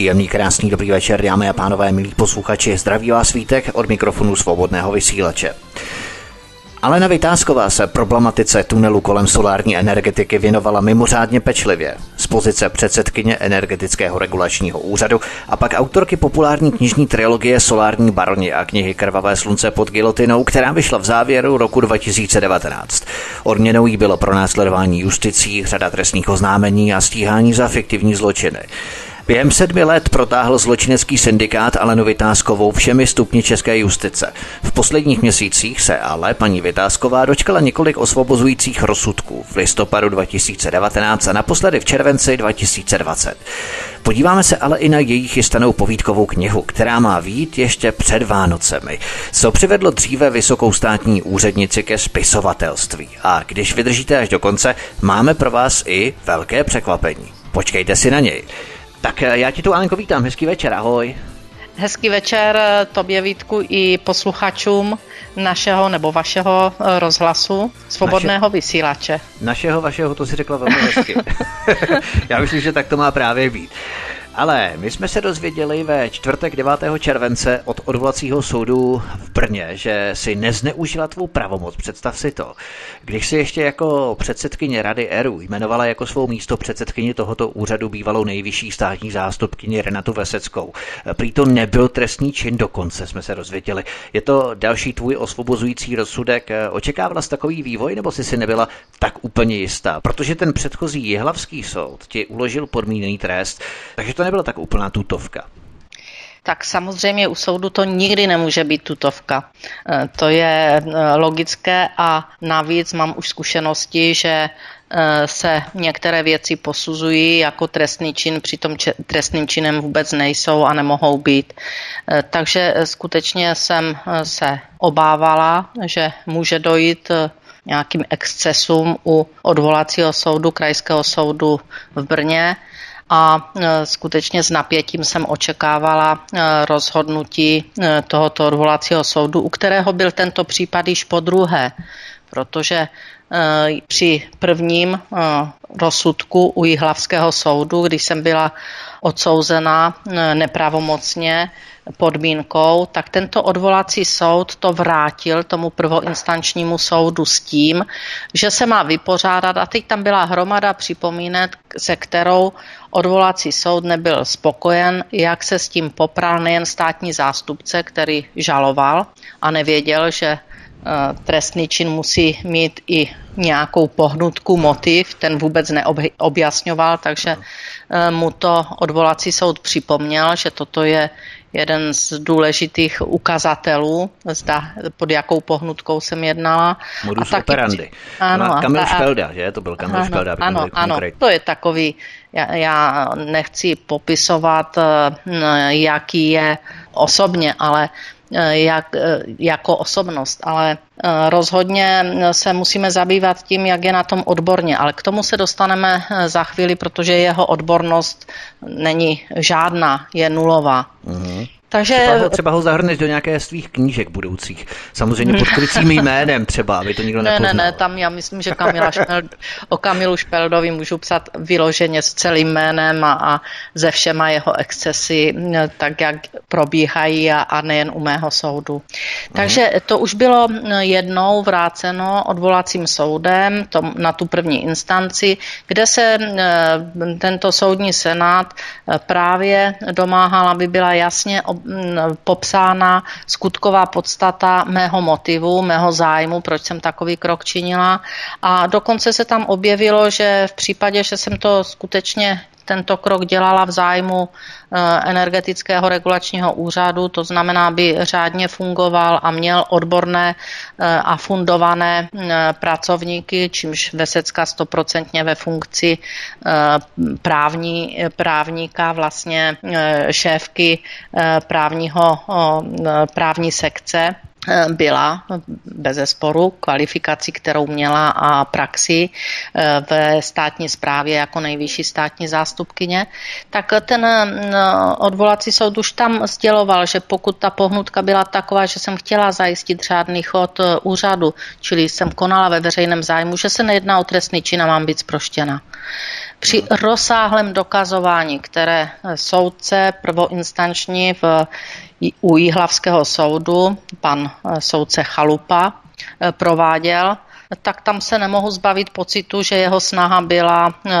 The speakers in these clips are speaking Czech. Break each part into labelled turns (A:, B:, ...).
A: Příjemný, krásný, dobrý večer, dámy a pánové, milí posluchači. Zdraví vás svítek od mikrofonu svobodného vysílače. Alena Vytázková se problematice tunelu kolem solární energetiky věnovala mimořádně pečlivě. Z pozice předsedkyně energetického regulačního úřadu a pak autorky populární knižní trilogie Solární baroni a knihy Krvavé slunce pod gilotinou, která vyšla v závěru roku 2019. Odměnou jí bylo pronásledování justicí, řada trestních oznámení a stíhání za fiktivní zločiny. Během sedmi let protáhl zločinecký syndikát Alenu Vytázkovou všemi stupni české justice. V posledních měsících se ale paní Vytázková dočkala několik osvobozujících rozsudků v listopadu 2019 a naposledy v červenci 2020. Podíváme se ale i na její chystanou povídkovou knihu, která má výjít ještě před Vánocemi. Co přivedlo dříve vysokou státní úřednici ke spisovatelství. A když vydržíte až do konce, máme pro vás i velké překvapení. Počkejte si na něj. Tak eh, já ti tu Alenko vítám, hezký večer, ahoj.
B: Hezký večer eh, tobě Vítku i posluchačům našeho nebo vašeho eh, rozhlasu Svobodného Naše, vysílače.
A: Našeho, vašeho, to si řekla velmi hezky. já myslím, že tak to má právě být. Ale my jsme se dozvěděli ve čtvrtek 9. července od odvolacího soudu v Brně, že si nezneužila tvou pravomoc. Představ si to. Když si ještě jako předsedkyně Rady ERU jmenovala jako svou místo předsedkyni tohoto úřadu bývalou nejvyšší státní zástupkyni Renatu Veseckou. Prý to nebyl trestní čin dokonce, jsme se dozvěděli. Je to další tvůj osvobozující rozsudek. Očekávala jsi takový vývoj, nebo jsi si nebyla tak úplně jistá? Protože ten předchozí jihlavský soud ti uložil podmíněný trest, takže to nebyla tak úplná tutovka.
B: Tak samozřejmě u soudu to nikdy nemůže být tutovka. E, to je e, logické a navíc mám už zkušenosti, že e, se některé věci posuzují jako trestný čin, přitom trestným činem vůbec nejsou a nemohou být. Takže skutečně jsem se obávala, že může dojít nějakým excesům u odvolacího soudu, krajského soudu v Brně a e, skutečně s napětím jsem očekávala e, rozhodnutí e, tohoto odvolacího soudu, u kterého byl tento případ již po druhé, protože při prvním rozsudku u Jihlavského soudu, když jsem byla odsouzena nepravomocně podmínkou, tak tento odvolací soud to vrátil tomu prvoinstančnímu soudu s tím, že se má vypořádat, a teď tam byla hromada připomínek, se kterou odvolací soud nebyl spokojen, jak se s tím popral nejen státní zástupce, který žaloval a nevěděl, že Eh, trestný čin musí mít i nějakou pohnutku, motiv, ten vůbec neobjasňoval, takže eh, mu to odvolací soud připomněl, že toto je jeden z důležitých ukazatelů, zda pod jakou pohnutkou jsem jednala.
A: Modus a taky, operandi. Ano, Kamil Špelda, že? To byl Kamil ano, Špelda.
B: Ano, ano, to je takový, já, já nechci popisovat, eh, jaký je osobně, ale jak, eh, jako osobnost, ale eh, rozhodně se musíme zabývat tím, jak je na tom odborně, ale k tomu se dostaneme za chvíli, protože jeho odbornost není žádná, je nulová. Uh-huh.
A: Takže... Třeba, ho, třeba ho zahrneš do nějaké svých knížek budoucích. Samozřejmě pod krycím jménem třeba, aby to nikdo nepoznal.
B: Ne, ne, ne, tam já myslím, že Kamila Špeld, o Kamilu Špeldovi můžu psat vyloženě s celým jménem a, a ze všema jeho excesy, tak jak probíhají a, a nejen u mého soudu. Takže to už bylo jednou vráceno odvolacím soudem to, na tu první instanci, kde se eh, tento soudní senát právě domáhal, aby byla jasně popsána skutková podstata mého motivu, mého zájmu, proč jsem takový krok činila. A dokonce se tam objevilo, že v případě, že jsem to skutečně tento krok dělala v zájmu energetického regulačního úřadu, to znamená, aby řádně fungoval a měl odborné a fundované pracovníky, čímž Vesecka stoprocentně ve funkci právní, právníka, vlastně šéfky právního, právní sekce. Eh, byla bez zesporu kvalifikací, kterou měla a praxi eh, ve státní správě jako nejvyšší státní zástupkyně, tak ten eh, odvolací soud už tam sděloval, že pokud ta pohnutka byla taková, že jsem chtěla zajistit řádný chod úřadu, čili jsem konala ve veřejném zájmu, že se nejedná o trestný čin a mám být zproštěna. Při rozsáhlém dokazování, které soudce prvoinstanční v u Jihlavského soudu pan eh, soudce Chalupa eh, prováděl, tak tam se nemohu zbavit pocitu, že jeho snaha byla eh,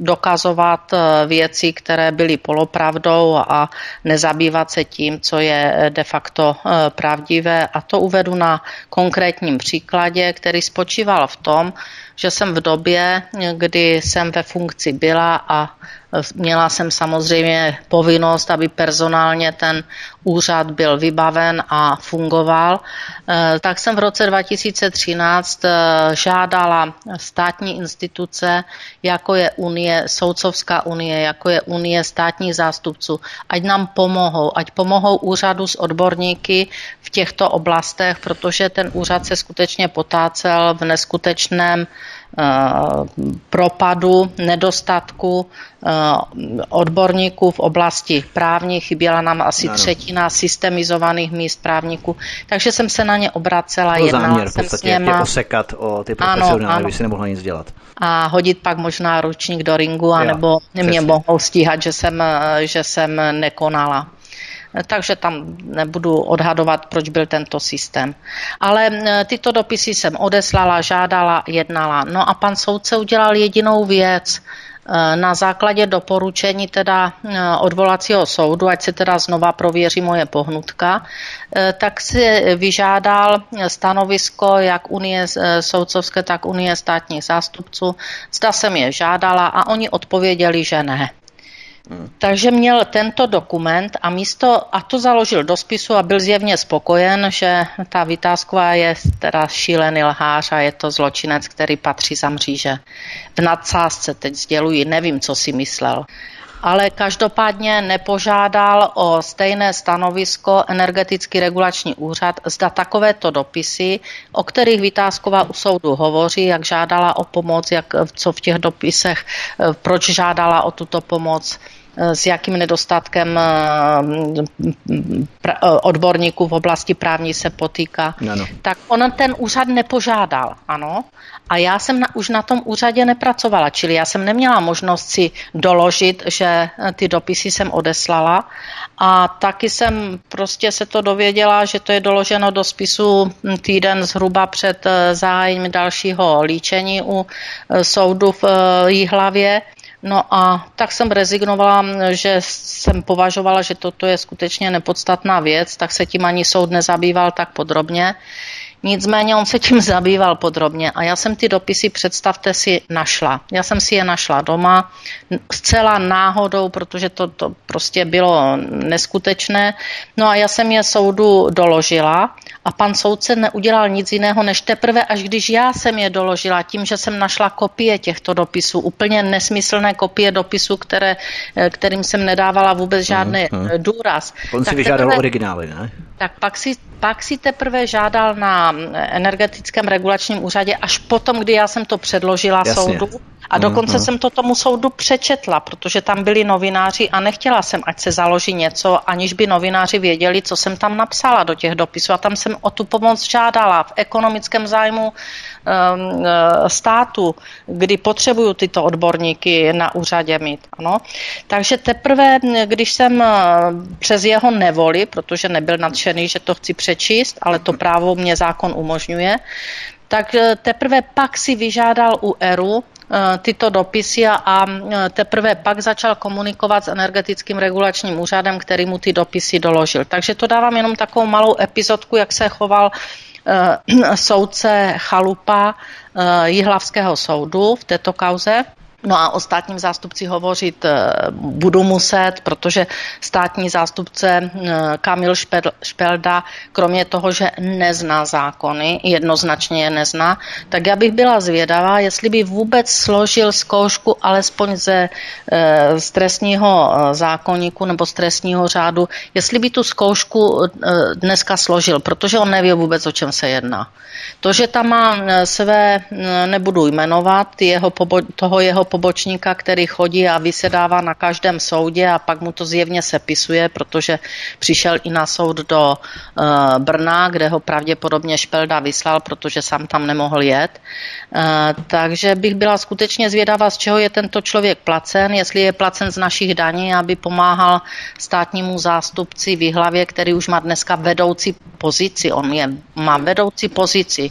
B: dokazovat věci, které byly polopravdou a nezabývat se tím, co je de facto pravdivé. A to uvedu na konkrétním příkladě, který spočíval v tom, že jsem v době, kdy jsem ve funkci byla a Měla jsem samozřejmě povinnost, aby personálně ten úřad byl vybaven a fungoval. Eh, tak jsem v roce 2013 eh, žádala státní instituce, jako je Unie, Soudcovská unie, jako je Unie státních zástupců, ať nám pomohou, ať pomohou úřadu s odborníky v těchto oblastech, protože ten úřad se skutečně potácel v neskutečném propadu, nedostatku eh, odborníků v oblasti právní. Chyběla nám asi ano. třetina systemizovaných míst právníků, takže jsem se na ně obracela.
A: To záměr jsem s něma. osekat o ty profesionály, aby si nemohla nic dělat.
B: A hodit pak možná ručník do ringu, anebo jo, mě mohou stíhat, že jsem, eh, že jsem nekonala takže tam nebudu odhadovat, proč byl tento systém. Ale e, tyto dopisy jsem odeslala, žádala, jednala. No a pan soudce udělal jedinou věc, e, na základě doporučení teda e, odvolacího soudu, ať se teda znova prověří moje pohnutka, tak si vyžádal stanovisko jak Unie soudcovské, tak Unie státních zástupců. Zda jsem je žádala a oni odpověděli, že ne. Takže měl tento dokument a místo, a to založil do spisu a byl zjevně spokojen, že ta Vytázková je teda šílený lhář a je to zločinec, který patří za mříže. V nadsázce teď sděluji, nevím, co si myslel ale každopádně nepožádal o stejné stanovisko energetický regulační úřad, zda takovéto dopisy, o kterých Vytázková u soudu hovoří, jak žádala o pomoc, jak, co v těch dopisech, proč žádala o tuto pomoc, Eh, s jakým nedostatkem eh, eh, odborníků v oblasti právní se potýká, ano. tak on ten úřad nepožádal, ano. A já jsem na, už na tom úřadě nepracovala, čili já jsem neměla možnost si doložit, že ty dopisy jsem odeslala a taky jsem prostě se to dověděla, že to je doloženo do spisu týden zhruba před zájem dalšího líčení u soudu v Jihlavě. No a tak jsem rezignovala, že jsem považovala, že toto je skutečně nepodstatná věc, tak se tím ani soud nezabýval tak podrobně. Nicméně on se tím zabýval podrobně a já jsem ty dopisy, představte si, našla. Já jsem si je našla doma, zcela náhodou, protože to, to prostě bylo neskutečné. No a já jsem je soudu doložila a pan soudce neudělal nic jiného, než teprve, až když já jsem je doložila, tím, že jsem našla kopie těchto dopisů, úplně nesmyslné kopie dopisů, které, kterým jsem nedávala vůbec žádný uh-huh. důraz.
A: On si vyžádal teprve, originály, ne?
B: Tak pak si, pak si teprve žádal na energetickém regulačním úřadě až potom, kdy já jsem to předložila Jasně. soudu. A dokonce mm-hmm. jsem to tomu soudu přečetla, protože tam byli novináři a nechtěla jsem, ať se založí něco, aniž by novináři věděli, co jsem tam napsala do těch dopisů. A tam jsem o tu pomoc žádala v ekonomickém zájmu státu, kdy potřebuju tyto odborníky na úřadě mít. Ano. Takže teprve, když jsem eh, přes jeho nevoli, protože nebyl nadšený, že to chci přečíst, ale to právo mě zákon umožňuje, tak eh, teprve pak si vyžádal u ERU eh, tyto dopisy a eh, teprve pak začal komunikovat s energetickým regulačním úřadem, který mu ty dopisy doložil. Takže to dávám jenom takovou malou epizodku, jak se choval soudce Chalupa Jihlavského soudu v této kauze. No a o státním zástupci hovořit eh, budu muset, protože státní zástupce eh, Kamil Špelda, kromě toho, že nezná zákony, jednoznačně je nezná, tak já bych byla zvědavá, jestli by vůbec složil zkoušku alespoň ze eh, z trestního zákonníku nebo z trestního řádu, jestli by tu zkoušku dneska složil, protože on neví vůbec, o čem se jedná. To, že tam má své, nebudu jmenovat, jeho, toho jeho pobočníka, který chodí a vysedává na každém soudě a pak mu to zjevně sepisuje, protože přišel i na soud do uh, Brna, kde ho pravděpodobně Špelda vyslal, protože sám tam nemohl jet. Uh, takže bych byla skutečně zvědavá, z čeho je tento člověk placen, jestli je placen z našich daní, aby pomáhal státnímu zástupci v hlavě, který už má dneska vedoucí pozici. On je, má vedoucí pozici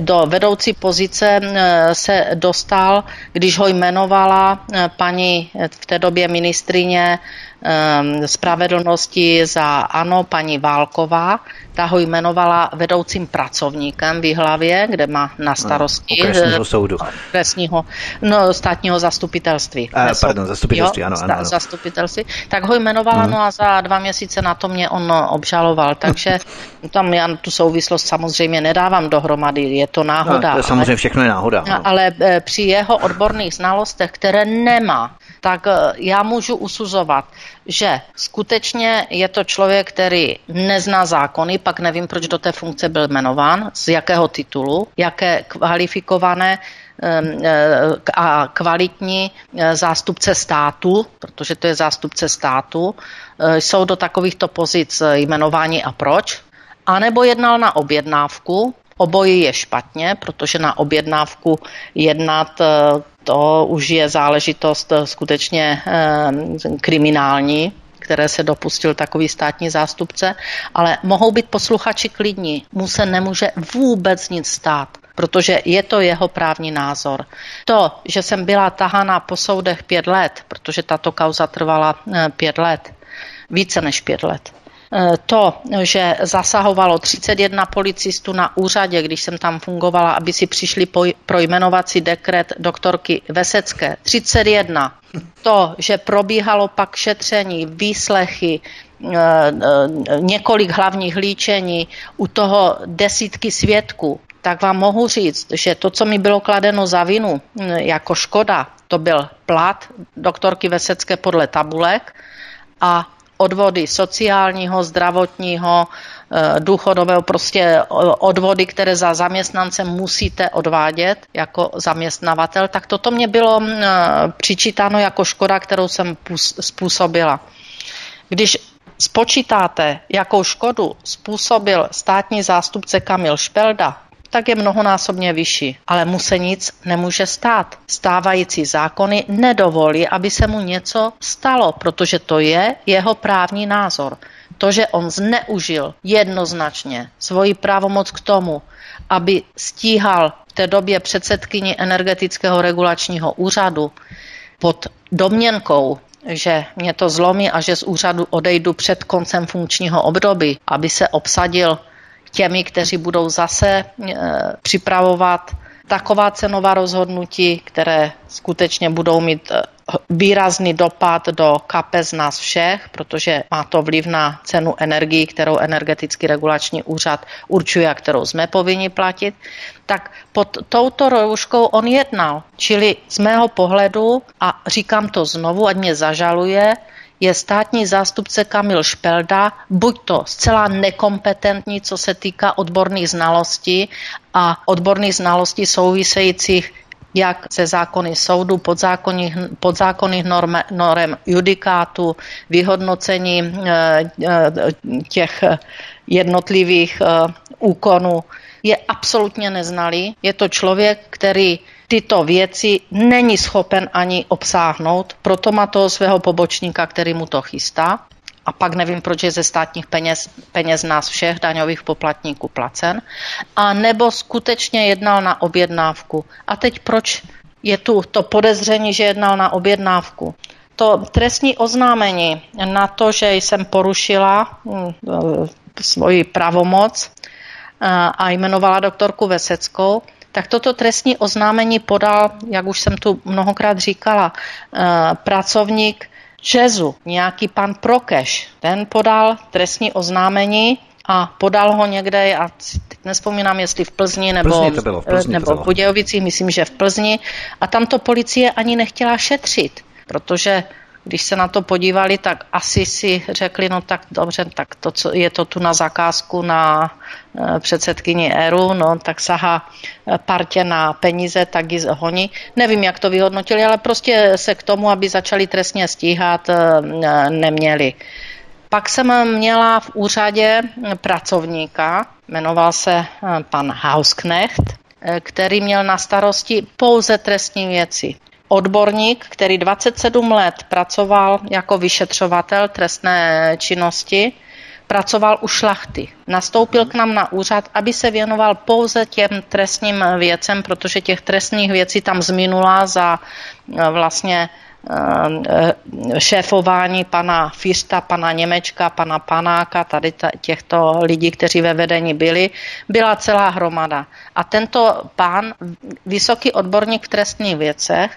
B: do vedoucí pozice eh, se dostal, když ho jmenovala eh, paní eh, v té době ministrině spravedlnosti za ANO paní Válková. Ta ho jmenovala vedoucím pracovníkem v hlavě, kde má na starosti
A: okresního soudu.
B: Kresního, no, státního zastupitelství.
A: A, pardon, zastupitelství, jo, ano, ano, ano.
B: Zastupitelství. Tak ho jmenovala, hmm. no a za dva měsíce na to mě on obžaloval, takže tam já tu souvislost samozřejmě nedávám dohromady, je to náhoda.
A: No, to je samozřejmě všechno je náhoda.
B: No. Ale e, při jeho odborných znalostech, které nemá, tak e, já můžu usuzovat, že skutečně je to člověk, který nezná zákony, pak nevím, proč do té funkce byl jmenován, z jakého titulu, jaké kvalifikované eh, a kvalitní eh, zástupce státu, protože to je zástupce státu, eh, jsou do takovýchto pozic jmenování a proč, anebo jednal na objednávku, Obojí je špatně, protože na objednávku jednat to už je záležitost eh, skutečně eh, kriminální, které se dopustil takový státní zástupce, ale mohou být posluchači klidní. Mu se nemůže vůbec nic stát protože je to jeho právní názor. To, že jsem byla tahaná po soudech pět let, protože tato kauza trvala eh, pět let, více než pět let, to, že zasahovalo 31 policistů na úřadě, když jsem tam fungovala, aby si přišli pro jmenovací dekret doktorky Vesecké. 31. To, že probíhalo pak šetření, výslechy, eh, eh, několik hlavních líčení, u toho desítky svědků, tak vám mohu říct, že to, co mi bylo kladeno za vinu jako škoda, to byl plat doktorky Vesecké podle tabulek a odvody sociálního, zdravotního, eh, důchodového, prostě odvody, které za zaměstnance musíte odvádět jako zaměstnavatel, tak toto mě bylo eh, přičítáno jako škoda, kterou jsem způsobila. Když spočítáte, jakou škodu způsobil státní zástupce Kamil Špelda, tak je mnohonásobně vyšší. Ale mu se nic nemůže stát. Stávající zákony nedovolí, aby se mu něco stalo, protože to je jeho právní názor. To, že on zneužil jednoznačně svoji právomoc k tomu, aby stíhal v té době předsedkyni energetického regulačního úřadu pod domněnkou, že mě to zlomí a že z úřadu odejdu před koncem funkčního období, aby se obsadil těmi, kteří budou zase e, připravovat taková cenová rozhodnutí, které skutečně budou mít e, výrazný dopad do kapes nás všech, protože má to vliv na cenu energii, kterou energetický regulační úřad určuje a kterou jsme povinni platit, tak pod touto rouškou on jednal. Čili z mého pohledu, a říkám to znovu, ať mě zažaluje, je státní zástupce Kamil Špelda buď to zcela nekompetentní, co se týká odborných znalostí a odborných znalostí souvisejících jak se zákony soudu, podzákonných, podzákonných norm, norm judikátu, vyhodnocení eh, těch jednotlivých eh, úkonů, je absolutně neznalý. Je to člověk, který tyto věci není schopen ani obsáhnout, proto má toho svého pobočníka, který mu to chystá. A pak nevím, proč je ze státních peněz, peněz nás všech daňových poplatníků placen. A nebo skutečně jednal na objednávku. A teď proč je tu to podezření, že jednal na objednávku? To trestní oznámení na to, že jsem porušila hm, svoji pravomoc a jmenovala doktorku Veseckou, tak toto trestní oznámení podal, jak už jsem tu mnohokrát říkala, pracovník Čezu, nějaký pan Prokeš, ten podal trestní oznámení a podal ho někde, já teď nespomínám, jestli v Plzni nebo,
A: Plzni to bylo, v, Plzni
B: nebo
A: to bylo.
B: v Budějovicích, myslím, že v Plzni. A tam to policie ani nechtěla šetřit, protože když se na to podívali, tak asi si řekli, no tak dobře, tak to, co je to tu na zakázku na eh, předsedkyni ERU, no tak sahá eh, partě na peníze, tak ji honí. Nevím, jak to vyhodnotili, ale prostě se k tomu, aby začali trestně stíhat, eh, neměli. Pak jsem měla v úřadě pracovníka, jmenoval se pan Hausknecht, který měl na starosti pouze trestní věci odborník, který 27 let pracoval jako vyšetřovatel trestné činnosti, pracoval u šlachty. Nastoupil k nám na úřad, aby se věnoval pouze těm trestním věcem, protože těch trestních věcí tam zminula za eh, vlastně šéfování pana Fista, pana Němečka, pana Panáka, tady těchto lidí, kteří ve vedení byli, byla celá hromada. A tento pán, vysoký odborník v trestních věcech,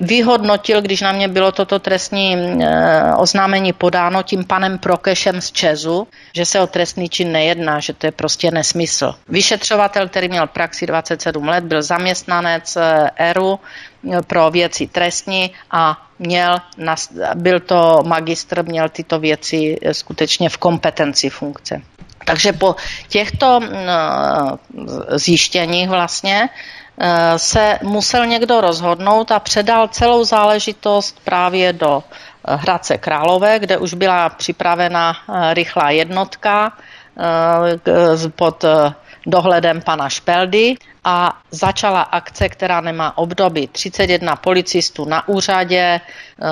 B: vyhodnotil, když na mě bylo toto trestní eh, oznámení podáno tím panem Prokešem z Čezu, že se o trestný čin nejedná, že to je prostě nesmysl. Vyšetřovatel, který měl praxi 27 let, byl zaměstnanec eh, ERU eh, pro věci trestní a měl, byl to magistr, měl tyto věci skutečně v kompetenci funkce. Takže po těchto zjištěních vlastně Eh, se musel někdo rozhodnout a předal celou záležitost právě do eh, Hradce Králové, kde už byla připravena eh, rychlá jednotka pod dohledem pana Špeldy a začala akce, která nemá obdoby. 31 policistů na úřadě, eh,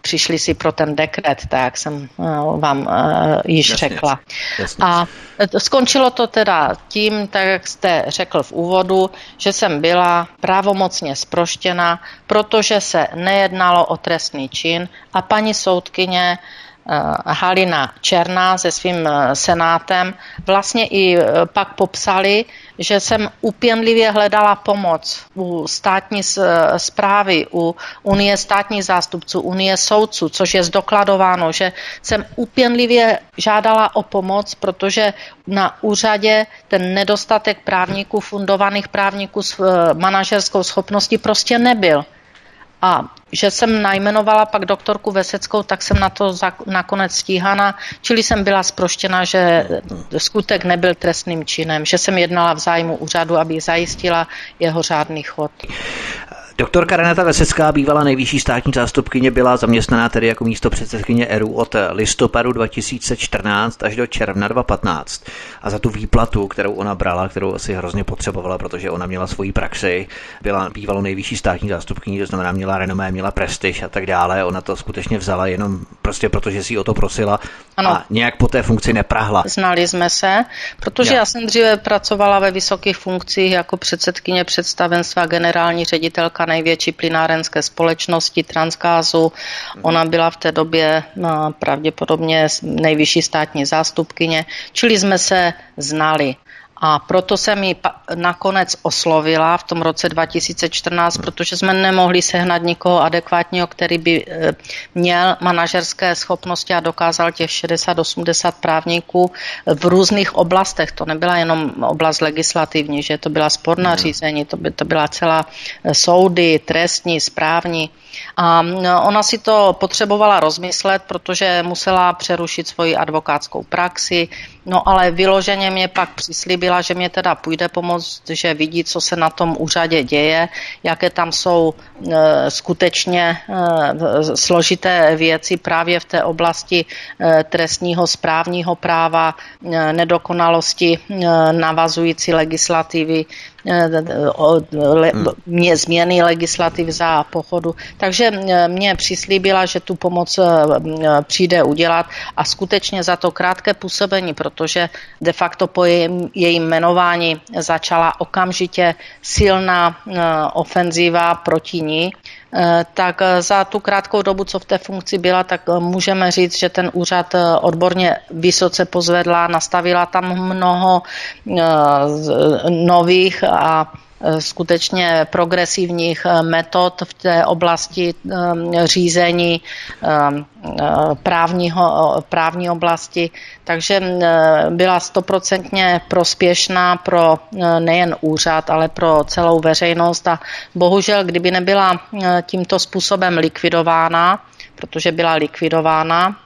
B: přišli si pro ten dekret, tak jak jsem eh, vám eh, již jasně, řekla. Jasně. A skončilo to teda tím, tak jak jste řekl v úvodu, že jsem byla právomocně sproštěna, protože se nejednalo o trestný čin a paní soudkyně Halina Černá se svým senátem vlastně i pak popsali, že jsem upěnlivě hledala pomoc u státní zprávy, u Unie státních zástupců, Unie soudců, což je zdokladováno, že jsem upěnlivě žádala o pomoc, protože na úřadě ten nedostatek právníků, fundovaných právníků s eh, manažerskou schopností prostě nebyl. A že jsem najmenovala pak doktorku Veseckou, tak jsem na to nakonec stíhána, čili jsem byla zproštěna, že skutek nebyl trestným činem, že jsem jednala v zájmu úřadu, aby zajistila jeho řádný chod.
A: Doktorka Renata Vesecká, bývalá nejvyšší státní zástupkyně, byla zaměstnaná tedy jako místo předsedkyně ERU od listopadu 2014 až do června 2015. A za tu výplatu, kterou ona brala, kterou asi hrozně potřebovala, protože ona měla svoji praxi, byla bývalou nejvyšší státní zástupkyní, to znamená měla renomé, měla prestiž a tak dále. Ona to skutečně vzala jenom prostě proto, že si o to prosila ano. a nějak po té funkci neprahla.
B: Znali jsme se, protože já. já jsem dříve pracovala ve vysokých funkcích jako předsedkyně představenstva, generální ředitelka největší plynárenské společnosti Transgázu. Ona byla v té době no, pravděpodobně nejvyšší státní zástupkyně, čili jsme se znali. A proto jsem ji nakonec oslovila v tom roce 2014, protože jsme nemohli sehnat nikoho adekvátního, který by e, měl manažerské schopnosti a dokázal těch 60-80 právníků v různých oblastech. To nebyla jenom oblast legislativní, že to byla sporná mhm. řízení, to, by, to byla celá e, soudy, trestní, správní. A ona si to potřebovala rozmyslet, protože musela přerušit svoji advokátskou praxi, no ale vyloženě mě pak přislíbila, že mě teda půjde pomoct, že vidí, co se na tom úřadě děje, jaké tam jsou e, skutečně e, složité věci právě v té oblasti e, trestního správního práva, nedokonalosti navazující legislativy, mě změny legislativ za pochodu. Takže mě přislíbila, že tu pomoc přijde udělat a skutečně za to krátké působení, protože de facto po jejím, jejím jmenování začala okamžitě silná ofenzíva proti ní Eh, tak eh, za tu krátkou dobu, co v té funkci byla, tak eh, můžeme říct, že ten úřad odborně vysoce pozvedla, nastavila tam mnoho nových a skutečně progresivních metod v té oblasti řízení právního, právní oblasti, takže byla stoprocentně prospěšná pro nejen úřad, ale pro celou veřejnost. A bohužel, kdyby nebyla tímto způsobem likvidována, protože byla likvidována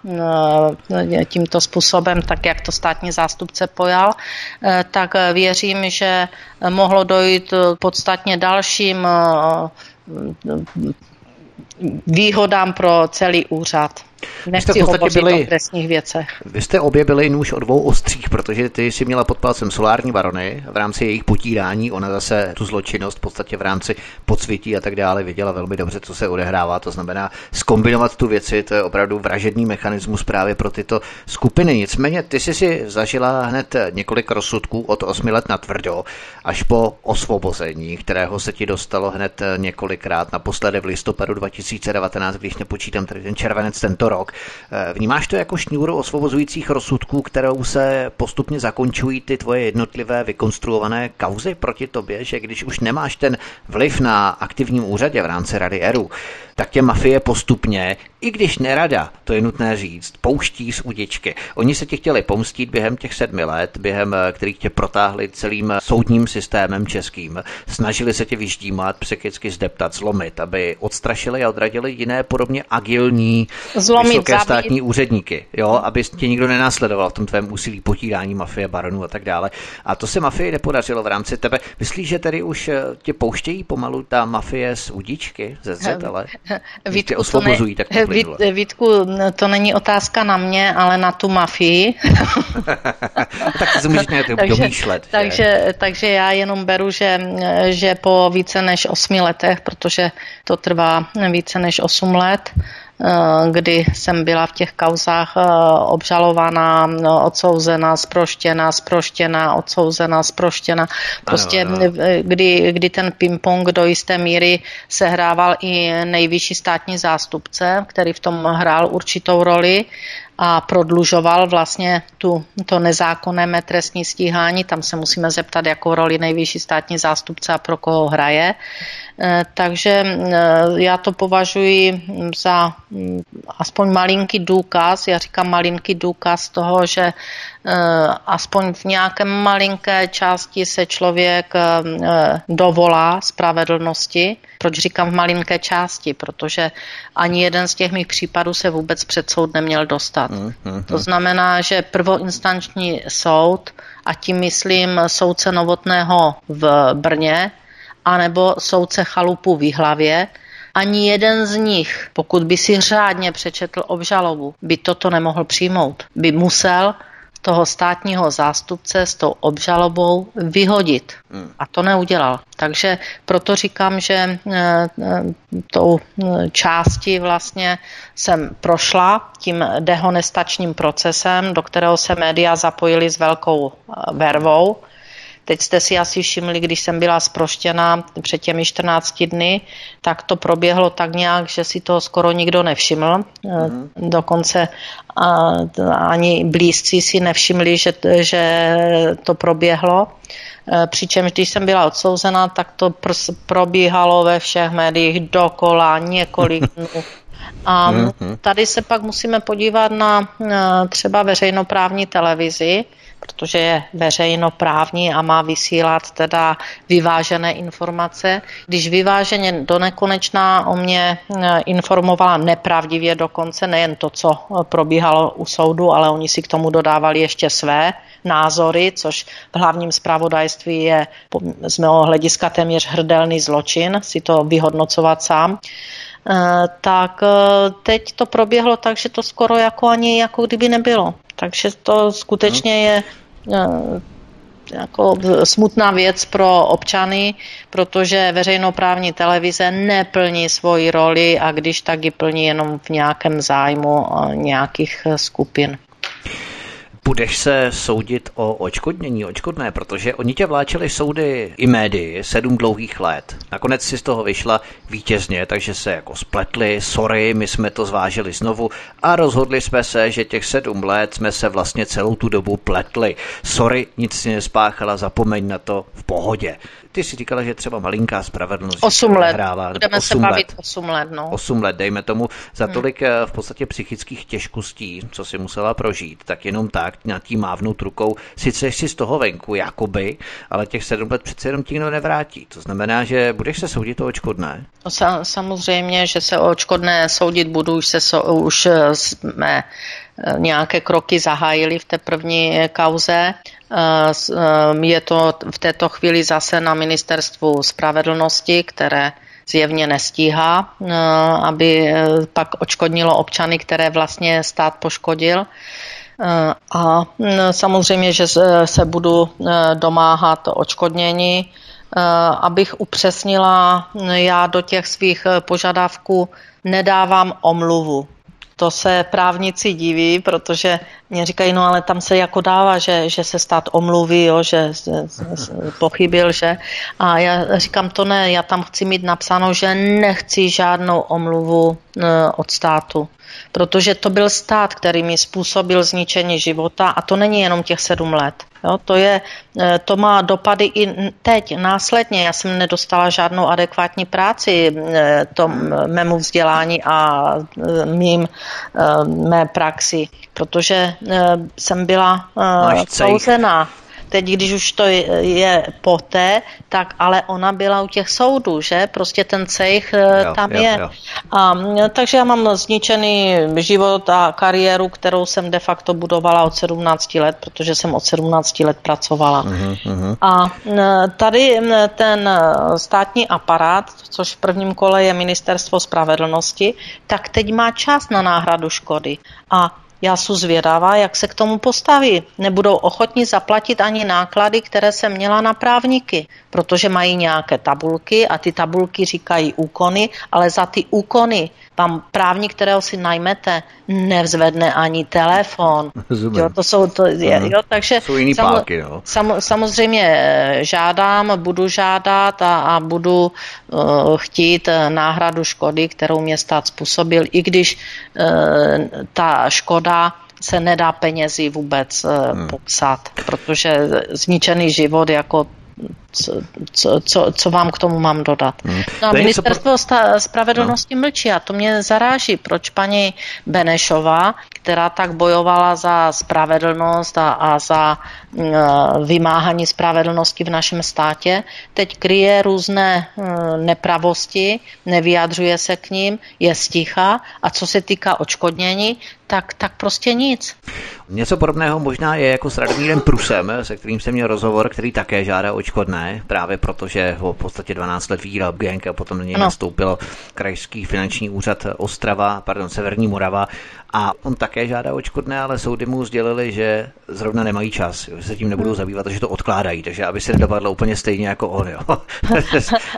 B: eh, tímto způsobem, tak jak to státní zástupce pojal, eh, tak věřím, že mohlo dojít podstatně dalším eh, výhodám pro celý úřad. Nechci
A: jste v
B: podstatě
A: byli,
B: o trestních věcech.
A: Vy jste obě byli nůž o dvou ostřích, protože ty si měla pod palcem solární barony v rámci jejich potírání, ona zase tu zločinnost v podstatě v rámci podsvětí a tak dále viděla velmi dobře, co se odehrává. To znamená, skombinovat tu věci, to je opravdu vražedný mechanismus právě pro tyto skupiny. Nicméně ty jsi si zažila hned několik rozsudků od 8 let na tvrdo až po osvobození, kterého se ti dostalo hned několikrát, naposledy v listopadu 2019, když nepočítám tady ten červenec tento rok. Eh, vnímáš to jako šňůru osvobozujících rozsudků, kterou se postupně zakončují ty tvoje jednotlivé vykonstruované kauzy proti tobě, že když už nemáš ten vliv na aktivním úřadě v rámci Rady ERU, tak tě mafie postupně, i když nerada, to je nutné říct, pouští z udičky. Oni se ti chtěli pomstit během těch sedmi let, během eh, kterých tě protáhli celým soudním systémem českým. Snažili se tě vyždímat, psychicky zdeptat, zlomit, aby odstrašili a odradili jiné podobně agilní zlomit, vysoké zabít. státní úředníky, jo, aby tě nikdo nenásledoval v tom tvém úsilí potírání mafie, baronů a tak dále. A to se mafii nepodařilo v rámci tebe. Myslíš, že tady už eh, tě pouštějí pomalu ta mafie z udičky, ze zřetele? Vítku, osvobozují tak Vít,
B: Vítku, to není otázka na mě, ale na tu mafii.
A: tak to můžeš takže, domýšlet.
B: Takže, takže já jenom beru, že, že po více než osmi letech, protože to trvá více než osm let, kdy jsem byla v těch kauzách eh, obžalovaná, no, odsouzená, sproštěna, sproštěna, odsouzená, sproštěna. Prostě ano, ano. Kdy, kdy ten ping-pong do jisté míry sehrával i nejvyšší státní zástupce, který v tom hrál určitou roli a prodlužoval vlastně tu, to nezákonné trestní stíhání. Tam se musíme zeptat, jakou roli nejvyšší státní zástupce a pro koho hraje. Eh, takže eh, já to považuji za mm, aspoň malinký důkaz, já říkám malinký důkaz toho, že eh, aspoň v nějaké malinké části se člověk dovolá spravedlnosti. Proč říkám v malinké části? Protože ani jeden z těch mých případů se vůbec před soud neměl dostat. Mm, mm, mm. To znamená, že prvoinstanční soud, a tím myslím soudce Novotného v Brně, anebo soudce chalupu v hlavě, ani jeden z nich, pokud by si řádně přečetl obžalobu, by toto nemohl přijmout. By musel toho státního zástupce s tou obžalobou vyhodit. Hmm. A to neudělal. Takže proto říkám, že eh, eh, tou eh, části vlastně jsem prošla tím dehonestačním procesem, do kterého se média zapojili s velkou vervou Teď jste si asi všimli, když jsem byla zproštěna před těmi 14 dny, tak to proběhlo tak nějak, že si to skoro nikdo nevšiml. Mm. Dokonce ani blízcí si nevšimli, že, že to proběhlo. E, přičemž když jsem byla odsouzena, tak to pr- probíhalo ve všech médiích dokola několik dnů. A mhm. tady se pak musíme podívat na třeba veřejnoprávní televizi, protože je veřejnoprávní a má vysílat teda vyvážené informace. Když vyváženě do nekonečná o mě eh, informovala nepravdivě dokonce, nejen to, co eh, probíhalo u soudu, ale oni si k tomu dodávali ještě své názory, což v hlavním zpravodajství je z mého hlediska téměř hrdelný zločin, si to vyhodnocovat sám eh, tak teď to proběhlo tak, že to skoro jako ani jako kdyby nebylo. Takže to skutečně je eh, jako smutná věc pro občany, protože veřejnoprávní televize neplní svoji roli a když tak ji plní jenom v nějakém zájmu eh, nějakých skupin.
A: Budeš se soudit o očkodnění, očkodné, protože oni tě vláčeli soudy i médii sedm dlouhých let. Nakonec si z toho vyšla vítězně, takže se jako spletli, sorry, my jsme to zvážili znovu a rozhodli jsme se, že těch sedm let jsme se vlastně celou tu dobu pletli. Sorry, nic si nespáchala, zapomeň na to v pohodě. Ty si říkala, že třeba malinká spravedlnost.
B: 8 let. Hrává, Budeme se bavit 8 let. No.
A: 8 let, dejme tomu, za hmm. tolik hmm. v podstatě psychických těžkostí, co si musela prožít, tak jenom tak nad tím mávnout rukou, sice jsi z toho venku, jakoby, ale těch 7 let přece jenom ti nikdo nevrátí. To znamená, že budeš se soudit o očkodné?
B: No, samozřejmě, že se o očkodné soudit budu, už, se so, už eh, jsme eh, nějaké kroky zahájili v té první kauze. Eh, eh, je to v této chvíli zase na ministerstvu spravedlnosti, které zjevně nestíhá, eh, aby pak očkodnilo občany, které vlastně stát poškodil. A samozřejmě, že se budu domáhat očkodnění, abych upřesnila, já do těch svých požadavků nedávám omluvu to se právníci diví, protože mě říkají, no ale tam se jako dává, že, že se stát omluví, jo, že pochybil, že. A já říkám, to ne, já tam chci mít napsáno, že nechci žádnou omluvu e, od státu protože to byl stát, který mi způsobil zničení života a to není jenom těch sedm let. Jo, to, je, e, to má dopady i teď, následně. Já jsem nedostala žádnou adekvátní práci e, tom mému vzdělání a e, mým, mé praxi, protože jsem byla souzená. Teď, když už to je poté, tak ale ona byla u těch soudů, že? Prostě ten cejch eh, jo, tam jo, je. Jo. A, takže já mám zničený život a kariéru, kterou jsem de facto budovala od 17 let, protože jsem od 17 let pracovala. Uh-huh, A eh, tady ten eh, státní aparát, což v prvním kole je Ministerstvo spravedlnosti, tak teď má čas na náhradu škody. A já jsem zvědavá, jak se k tomu postaví. Nebudou ochotni zaplatit ani náklady, které jsem měla na právníky, protože mají nějaké tabulky a ty tabulky říkají úkony, ale za ty úkony vám právník, kterého si najmete, nevzvedne ani telefon. Jo, to jsou to, je, jo, takže
A: jsou jiný samo, páky, no.
B: sam, samozřejmě eh, žádám, budu žádat a, a budu uh, chtít eh, náhradu škody, kterou mě stát způsobil, i když uh, ta škoda se nedá penězi vůbec hmm. popsat, protože zničený život jako co, co, co, co vám k tomu mám dodat. Hmm. No a ministerstvo pro... spravedlnosti no. mlčí a to mě zaráží, proč paní Benešová, která tak bojovala za spravedlnost a, a za uh, vymáhání spravedlnosti v našem státě, teď kryje různé uh, nepravosti, nevyjadřuje se k ním, je sticha a co se týká očkodnění, tak, tak prostě nic.
A: Něco podobného možná je jako s Radomírem Prusem, se kterým jsem měl rozhovor, který také žádá očkodné, právě protože ho v podstatě 12 let výjíral gang a potom na něj nastoupil krajský finanční úřad Ostrava, pardon, Severní Morava a on také žádá očkodné, ale soudy mu sdělili, že zrovna nemají čas, že se tím nebudou hmm. zabývat, takže to odkládají, takže aby se nedopadlo úplně stejně jako on. Jo.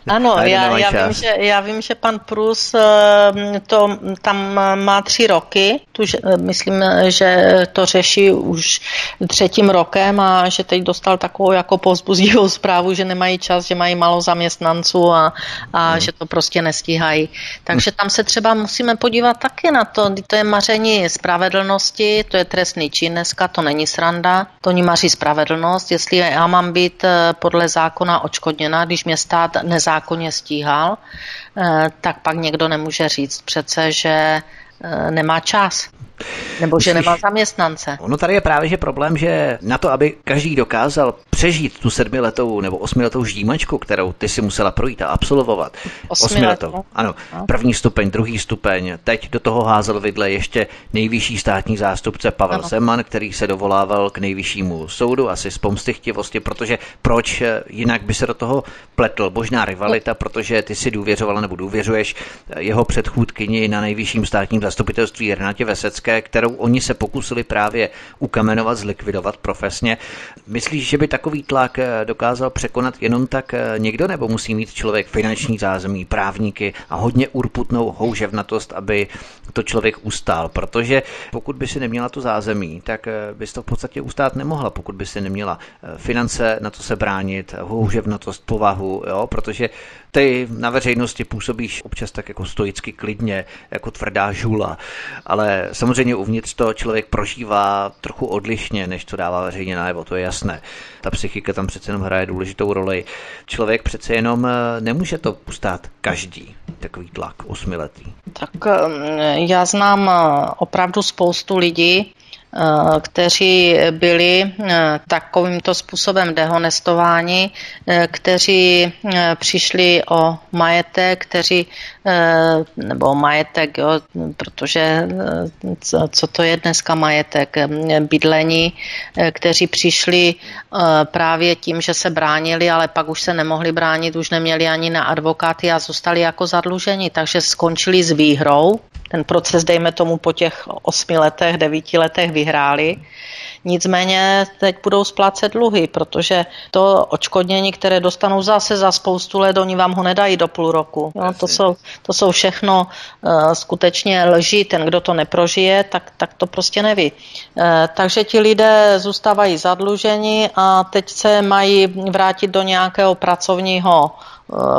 B: ano, já, já, vím, že, já vím, že pan Prus eh, to tam má tři roky, tu, myslím, že to řeší už třetím rokem a že teď dostal takovou jako povzbudivou zprávu, že nemají čas, že mají málo zaměstnanců a, a hmm. že to prostě nestíhají. Takže tam se třeba musíme podívat taky na to, to je maření maření spravedlnosti, to je trestný čin dneska, to není sranda, to ní maří spravedlnost. Jestli já mám být eh, podle zákona očkodněna, když mě stát nezákonně stíhal, eh, tak pak někdo nemůže říct přece, že eh, nemá čas. Nebo že nemá zaměstnance.
A: Ono tady je právě že problém, že na to, aby každý dokázal přežít tu sedmiletou nebo osmiletou ždímačku, kterou ty si musela projít a absolvovat. Osmiletou. Ano. No. První stupeň, druhý stupeň. Teď do toho házel vidle ještě nejvyšší státní zástupce Pavel ano. Zeman, který se dovolával k nejvyššímu soudu, asi z pomstychtivosti, protože proč jinak by se do toho pletl? Možná rivalita, protože ty si důvěřovala nebo důvěřuješ jeho předchůdkyni na nejvyšším státním zastupitelství Renatě Vesecké, kterou oni se pokusili právě ukamenovat, zlikvidovat profesně. Myslíš, že by takový tlak dokázal překonat jenom tak někdo, nebo musí mít člověk finanční zázemí, právníky a hodně urputnou houževnatost, aby to člověk ustál, protože pokud by si neměla to zázemí, tak bys to v podstatě ustát nemohla, pokud by si neměla finance na to se bránit, houževnatost, povahu, jo, protože ty na veřejnosti působíš občas tak jako stoicky klidně, jako tvrdá žula, ale samozřejmě uvnitř to člověk prožívá trochu odlišně, než to dává veřejně najevo, to je jasné. Ta psychika tam přece jenom hraje důležitou roli. Člověk přece jenom eh, nemůže to ustát každý takový tlak osmiletý.
B: Tak eh, já znám eh, opravdu spoustu lidí, kteří byli eh, takovýmto způsobem dehonestováni, eh, kteří přišli o majetek, kteří, nebo majetek, jo, protože co to je dneska majetek, bydlení, kteří přišli právě tím, že se bránili, ale pak už se nemohli bránit, už neměli ani na advokáty a zůstali jako zadluženi, takže skončili s výhrou ten proces, dejme tomu, po těch osmi letech, devíti letech vyhráli. Nicméně teď budou splácet dluhy, protože to očkodnění, které dostanou zase za spoustu let, oni vám ho nedají do půl roku. Jo, to, jsou, to jsou všechno uh, skutečně lži. Ten, kdo to neprožije, tak, tak to prostě neví. Uh, takže ti lidé zůstávají zadluženi a teď se mají vrátit do nějakého pracovního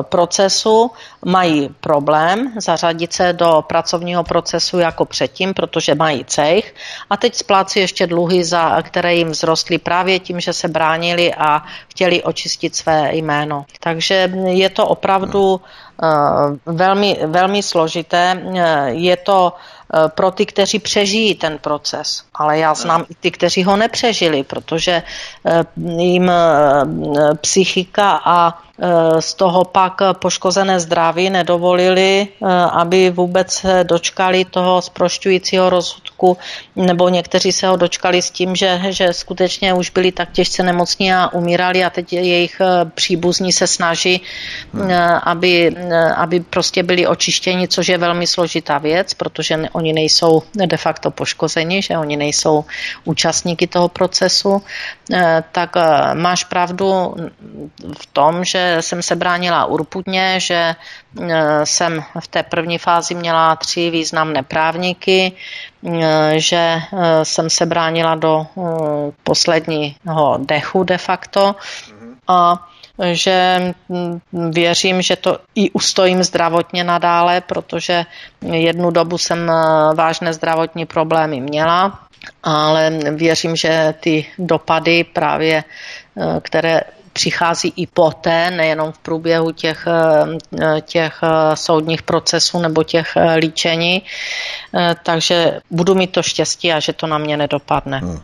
B: procesu mají problém zařadit se do pracovního procesu jako předtím, protože mají cech a teď splácí ještě dluhy, za které jim vzrostly právě tím, že se bránili a chtěli očistit své jméno. Takže je to opravdu eh, velmi, velmi složité. Eh, je to pro ty, kteří přežijí ten proces. Ale já znám i ty, kteří ho nepřežili, protože jim psychika a Eh, z toho pak poškozené zdraví nedovolili, eh, aby vůbec dočkali toho zprošťujícího rozsudku, nebo někteří se ho dočkali s tím, že, že skutečně už byli tak těžce nemocní a umírali a teď jejich eh, příbuzní se snaží, aby, aby prostě byli očištěni, což je velmi složitá věc, protože oni nejsou de facto poškozeni, že oni nejsou účastníky toho procesu, tak máš pravdu v tom, že jsem se bránila urputně, že e, jsem v té první fázi měla tři významné právníky, e, že e, jsem se bránila do posledního dechu de facto a že věřím, že to i ustojím zdravotně nadále, protože jednu dobu jsem vážné zdravotní problémy měla, ale věřím, že ty dopady právě, které přichází i poté, nejenom v průběhu těch, eh, těch eh, soudních procesů nebo těch eh, líčení, takže budu mít to štěstí a že to na mě nedopadne. Hmm.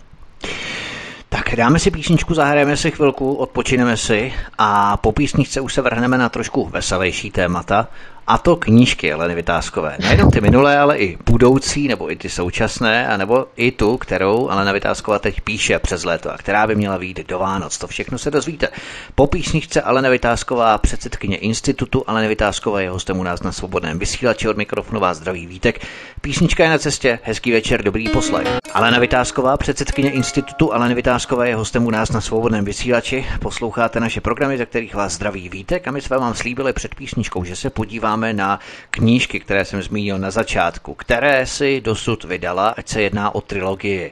A: Tak dáme si písničku, zahrajeme si chvilku, odpočineme si a po písničce už se vrhneme na trošku veselější témata a to knížky Leny Vytázkové. Nejenom ty minulé, ale i budoucí, nebo i ty současné, a nebo i tu, kterou Alena Vytázková teď píše přes léto a která by měla výjít do Vánoc. To všechno se dozvíte. Po písničce Alena Vytázková, předsedkyně institutu Alena Vytázková je hostem u nás na svobodném vysílači od mikrofonu vás zdraví Vítek. Písnička je na cestě, hezký večer, dobrý poslech. Alena Vytázková, předsedkyně institutu Alena Vytázková je hostem u nás na svobodném vysílači. Posloucháte naše programy, ze kterých vás zdraví Vítek a my jsme vám slíbili před písničkou, že se podívá podíváme na knížky, které jsem zmínil na začátku, které si dosud vydala, ať se jedná o trilogii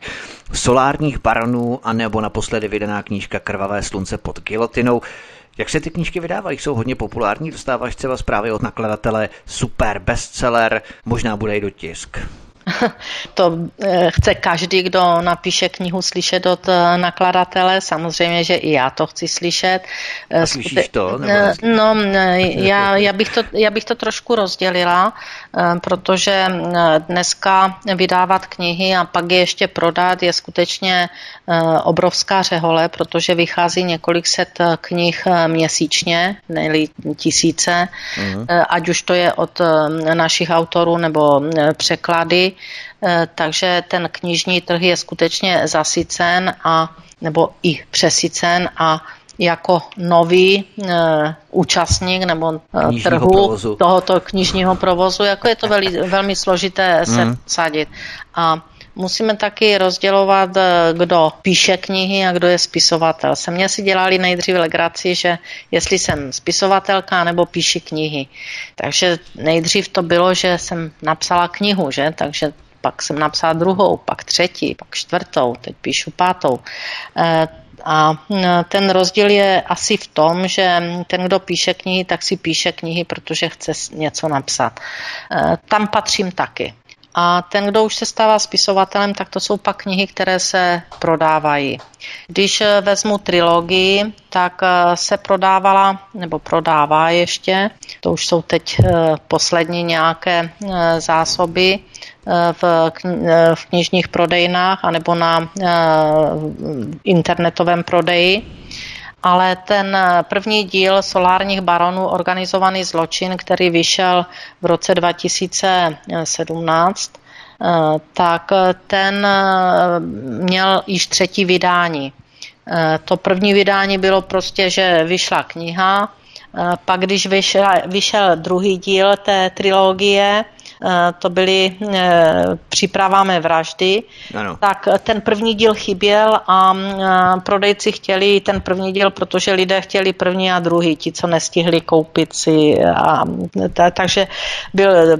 A: Solárních baronů, anebo naposledy vydaná knížka Krvavé slunce pod gilotinou. Jak se ty knížky vydávají? Jsou hodně populární, dostáváš třeba zprávy od nakladatele super bestseller, možná bude i do tisk.
B: To eh, chce každý, kdo napíše knihu, slyšet od eh, nakladatele. Samozřejmě, že i já to chci slyšet.
A: A eh, slyšíš to? Nebo
B: no, já, já, bych to, já bych to trošku rozdělila, protože dneska vydávat knihy a pak je ještě prodat je skutečně obrovská řehole, protože vychází několik set knih měsíčně, ne tisíce, uh-huh. ať už to je od našich autorů nebo překlady. Eh, takže ten knižní trh je skutečně zasycen a nebo i přesycen a jako nový e, účastník nebo e, trhu provozu. tohoto knižního provozu, jako je to veli, velmi složité se mm. sadit. A musíme taky rozdělovat, eh, kdo píše knihy a kdo je spisovatel. Se mě si dělali nejdřív legraci, že jestli jsem spisovatelka nebo píši knihy. Takže nejdřív to bylo, že jsem napsala knihu, že? Takže pak jsem napsala druhou, pak třetí, pak čtvrtou, teď píšu pátou. Eh, a ten rozdíl je asi v tom, že ten, kdo píše knihy, tak si píše knihy, protože chce něco napsat. Eh, tam patřím taky. A ten, kdo už se stává spisovatelem, tak to jsou pak knihy, které se prodávají. Když eh, vezmu trilogii, tak eh, se prodávala, nebo prodává ještě, to už jsou teď eh, poslední nějaké zásoby v, v knižních prodejnách anebo na internetovém prodeji ale ten první díl Solárních baronů, organizovaný zločin, který vyšel v roce 2017, tak ten měl již třetí vydání. To první vydání bylo prostě, že vyšla kniha, pak když vyšel, vyšel druhý díl té trilogie, Eh, to byly eh, Připraváme vraždy, ano. tak ten první díl chyběl a eh, prodejci chtěli ten první díl, protože lidé chtěli první a druhý, ti, co nestihli koupit si. A, takže byl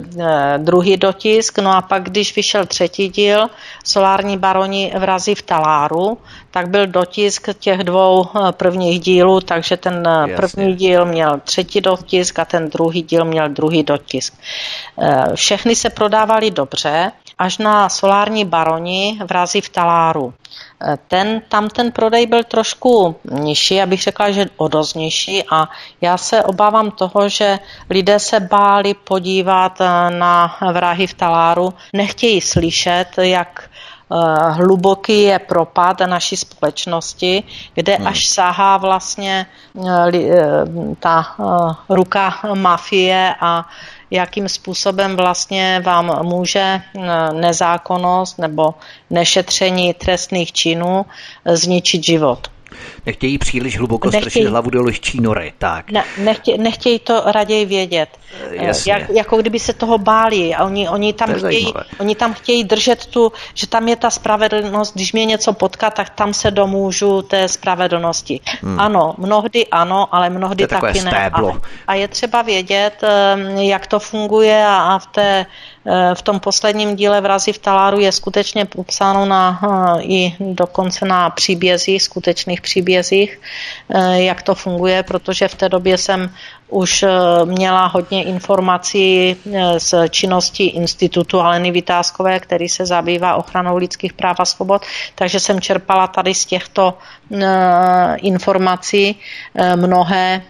B: druhý dotisk, no a pak, když vyšel třetí díl, Solární baroni vrazí v Taláru, tak byl dotisk těch dvou prvních dílů, takže ten Jasně. první díl měl třetí dotisk a ten druhý díl měl druhý dotisk. Všechny se prodávaly dobře, až na solární baroni vrazí v taláru. Ten, tam ten prodej byl trošku nižší, abych řekla, že o dost nižší a já se obávám toho, že lidé se báli podívat na vrahy v taláru, nechtějí slyšet, jak eh, hluboký je propad naší společnosti, kde hmm. až sahá vlastně eh, eh, ta ruka mafie a jakým způsobem vlastně vám může eh, nezákonnost nebo nešetření trestných činů eh, zničit život.
A: Nechtějí příliš hluboko nechtějí, strčit hlavu do lehčí nory, tak.
B: Ne, nechtějí, nechtějí to raději vědět.
A: Eh, jasně. Jak,
B: jako kdyby se toho báli a oni, oni, tam chtějí, oni tam chtějí držet tu, že tam je ta spravedlnost, když mě něco potká, tak tam se domůžu té spravedlnosti. Hmm. Ano, mnohdy ano, ale mnohdy taky ne. A, a je třeba vědět, jak to funguje a, a v té v tom posledním díle Vrazi v taláru je skutečně popsáno na, eh, i dokonce na příbězích, skutečných příbězích, eh, jak to funguje, protože v té době jsem už eh, měla hodně informací z činnosti institutu Aleny Vytázkové, který se zabývá ochranou lidských práv a svobod, takže jsem čerpala tady z těchto informací mnohé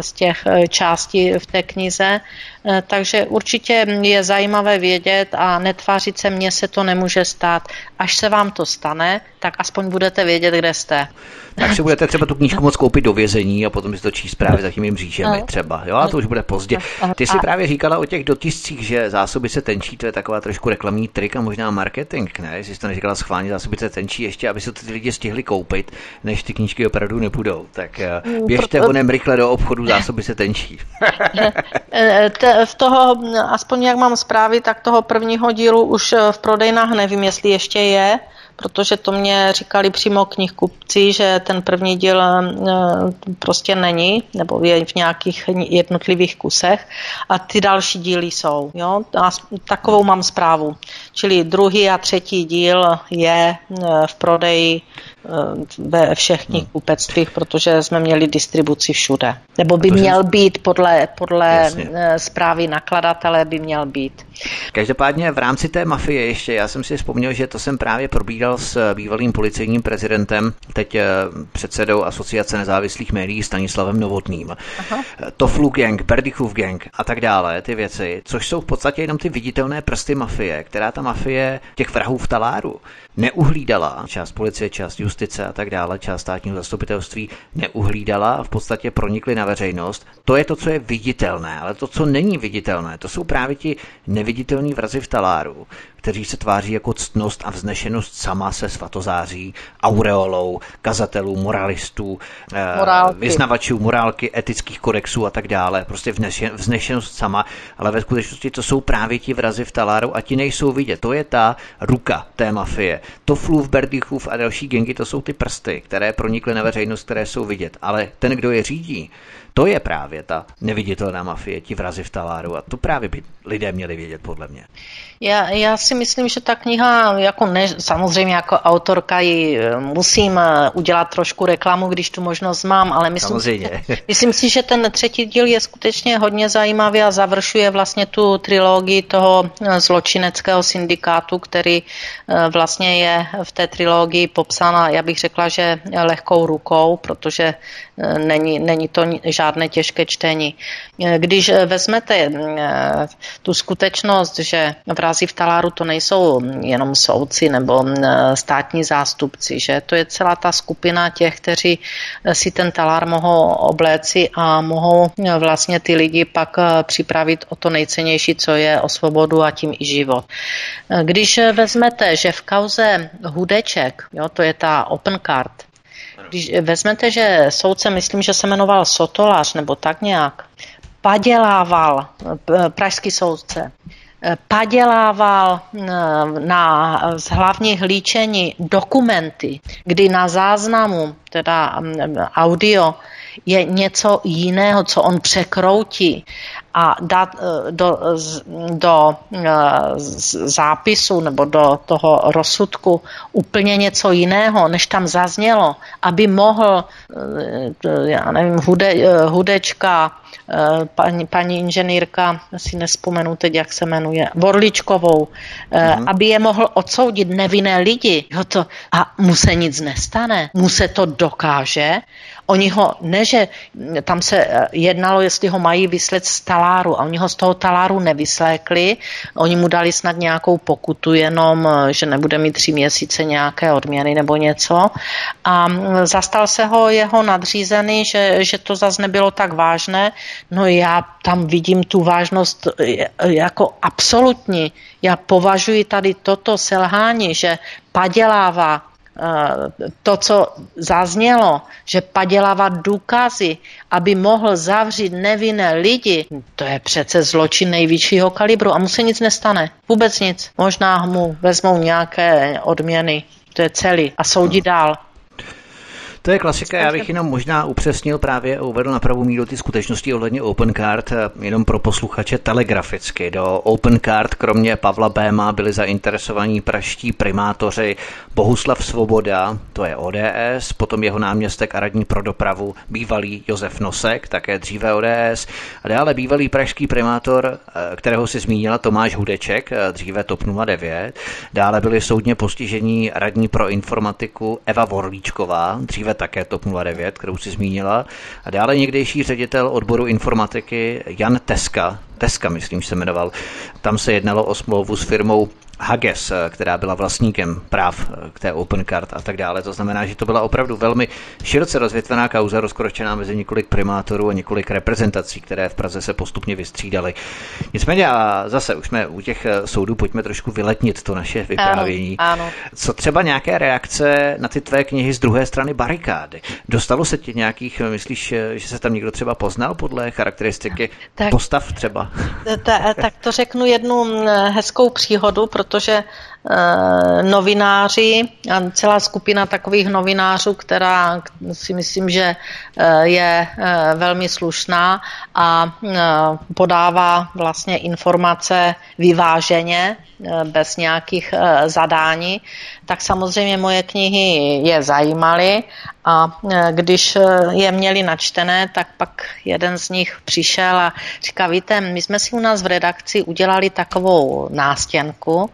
B: z těch částí v té knize Eh, takže určitě je zajímavé vědět a netvářit se, mně se to nemůže stát. Až se vám to stane, tak aspoň budete vědět, kde jste.
A: Tak si budete třeba tu knížku moc koupit do vězení a potom si to číst právě za těmi mřížemi třeba. Jo, a to už bude pozdě. Ty jsi právě říkala o těch dotiscích, že zásoby se tenčí, to je taková trošku reklamní trik a možná marketing, ne? Jestli jsi to neříkala schválně, zásoby se tenčí ještě, aby se to ty lidi stihli koupit, než ty knížky opravdu nebudou. Tak eh, mm, běžte honem rychle do obchodu, zásoby se tenčí.
B: Eh, v toho, aspoň jak mám zprávy, tak toho prvního dílu už v prodejnách nevím, jestli ještě je, protože to mě říkali přímo knihkupci, že ten první díl eh, prostě není, nebo je v nějakých jednotlivých kusech a ty další díly jsou. Jo? A takovou mám zprávu. Čili druhý a třetí díl je eh, v prodeji Eh, ve všech knihkupectvích, protože jsme měli distribuci všude. Nebo by měl být podle, podle Jasně. Eh, zprávy nakladatele by měl být.
A: Každopádně v rámci té mafie ještě, já jsem si vzpomněl, že to jsem právě probíral s bývalým policejním prezidentem, teď předsedou Asociace nezávislých médií Stanislavem Novotným. Aha. Toflu gang, Berdichův gang a tak dále, ty věci, což jsou v podstatě jenom ty viditelné prsty mafie, která ta mafie těch vrahů v taláru neuhlídala, část policie, část justice a tak dále, část státního zastupitelství neuhlídala v podstatě pronikly na veřejnost. To je to, co je viditelné, ale to, co není viditelné, to jsou právě ti neviditelní vrazy v taláru, kteří se tváří jako ctnost a vznešenost sama se svatozáří, aureolou, kazatelů, moralistů, eh, morálky. vyznavačů morálky, etických kodexů a tak dále. Prostě vznešenost sama, ale ve skutečnosti to jsou právě ti vrazy v taláru a ti nejsou vidět. To je ta ruka té mafie. To Flův, Berdychův a další gengy, to jsou ty prsty, které pronikly na veřejnost, které jsou vidět. Ale ten, kdo je řídí, to je právě ta neviditelná mafie, ti vrazy v taláru a to právě by lidé měli vědět podle mě.
B: Já, já si myslím, že ta kniha, jako ne, samozřejmě jako autorka ji eh, musím eh, udělat trošku reklamu, když tu možnost mám, ale myslím, si, myslím si, že ten třetí díl je skutečně hodně zajímavý a završuje vlastně tu trilogii toho eh, zločineckého syndikátu, který vlastně je v té trilogii popsána, já bych řekla, že lehkou rukou, protože není, není to žádné těžké čtení. Když vezmete tu skutečnost, že v v taláru to nejsou jenom soudci nebo státní zástupci, že to je celá ta skupina těch, kteří si ten talár mohou obléci a mohou vlastně ty lidi pak připravit o to nejcennější, co je o svobodu a tím i život. Když vezmete, že v kauze Hudeček, jo, to je ta open card, když vezmete, že soudce, myslím, že se jmenoval Sotolář nebo tak nějak, padělával pražský soudce, padělával eh, na, z hlavních líčení dokumenty, kdy na záznamu, teda mm, audio, je něco jiného, co on překroutí a dát eh, do, do eh, zápisu nebo do toho rozsudku úplně něco jiného, než tam zaznělo, aby mohl, já nevím, hude, hudečka, Eh, paní, paní inženýrka, si nespomenu teď, jak se jmenuje, Vorličkovou, mm-hmm. aby je mohl odsoudit nevinné lidi. Jo, to, a mu se nic nestane, mu se to dokáže. Oni ho, ne, že tam se eh, jednalo, jestli ho mají vyslet z taláru a oni ho z toho taláru nevyslékli, oni mu dali snad nějakou pokutu jenom, že nebude mít tři měsíce nějaké odměny nebo něco. A mm, zastal se ho jeho nadřízený, že, že to zase nebylo tak vážné, No já tam vidím tu vážnost e, jako absolutní. Já považuji tady toto selhání, že padělává to, co zaznělo, že padělává důkazy, aby mohl zavřít nevinné lidi, to je přece zločin nejvyššího kalibru a mu se nic nestane. Vůbec nic. Možná mu vezmou nějaké odměny. To je celý. A soudí dál.
A: To je klasika, já bych jenom možná upřesnil právě, uvedl na pravou míru ty skutečnosti ohledně Open Card, eh, jenom pro posluchače telegraficky. Do Open Card kromě Pavla Béma byli zainteresovaní praští primátoři Bohuslav Svoboda, to je ODS, potom jeho náměstek a radní pro dopravu bývalý Josef Nosek, také dříve ODS, a dále bývalý pražský primátor, eh, kterého si zmínila Tomáš Hudeček, eh, dříve TOP 09, dále byli soudně postižení radní pro informatiku Eva Vorlíčková, dříve také TOP 09, kterou si zmínila. A dále někdejší ředitel odboru informatiky Jan Teska, Teska myslím, že se jmenoval. Tam se jednalo o smlouvu s firmou Hages, eh, která byla vlastníkem práv eh, k té Open Card a tak dále. To znamená, že to byla opravdu velmi široce rozvětvená kauza, rozkročená mezi několik primátorů a několik reprezentací, které v Praze se postupně vystřídaly. Nicméně a zase už jsme u těch eh, soudů, pojďme trošku vyletnit to naše vyprávění.
B: Ano, ano.
A: Co třeba nějaké reakce na ty tvé knihy z druhé strany barikády? Dostalo se ti nějakých, myslíš, že se tam někdo třeba poznal podle charakteristiky tak, postav třeba?
B: Ta, tak to řeknu jednu mm, hezkou příhodu, protože novináři a celá skupina takových novinářů, která si myslím, že eh, je eh, velmi slušná a podává vlastně informace vyváženě, bez nějakých zadání, tak samozřejmě moje knihy je zajímaly a když je měli načtené, tak pak jeden z nich přišel a říká, víte, my jsme si u nás v redakci udělali takovou nástěnku.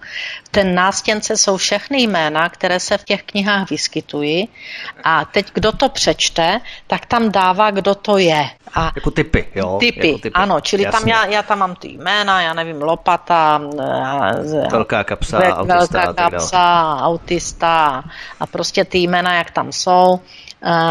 B: Ten nástěnce jsou všechny jména, které se v těch knihách vyskytují a teď kdo to přečte, tak tam dává, kdo to je. A
A: jako typy, jo?
B: Typy, jako typy. ano, čili Jasně. tam já, já tam mám ty jména, já nevím, lopata,
A: velká kapsa,
B: velká
A: autista,
B: kapsa, autista a prostě ty jména, jak tam jsou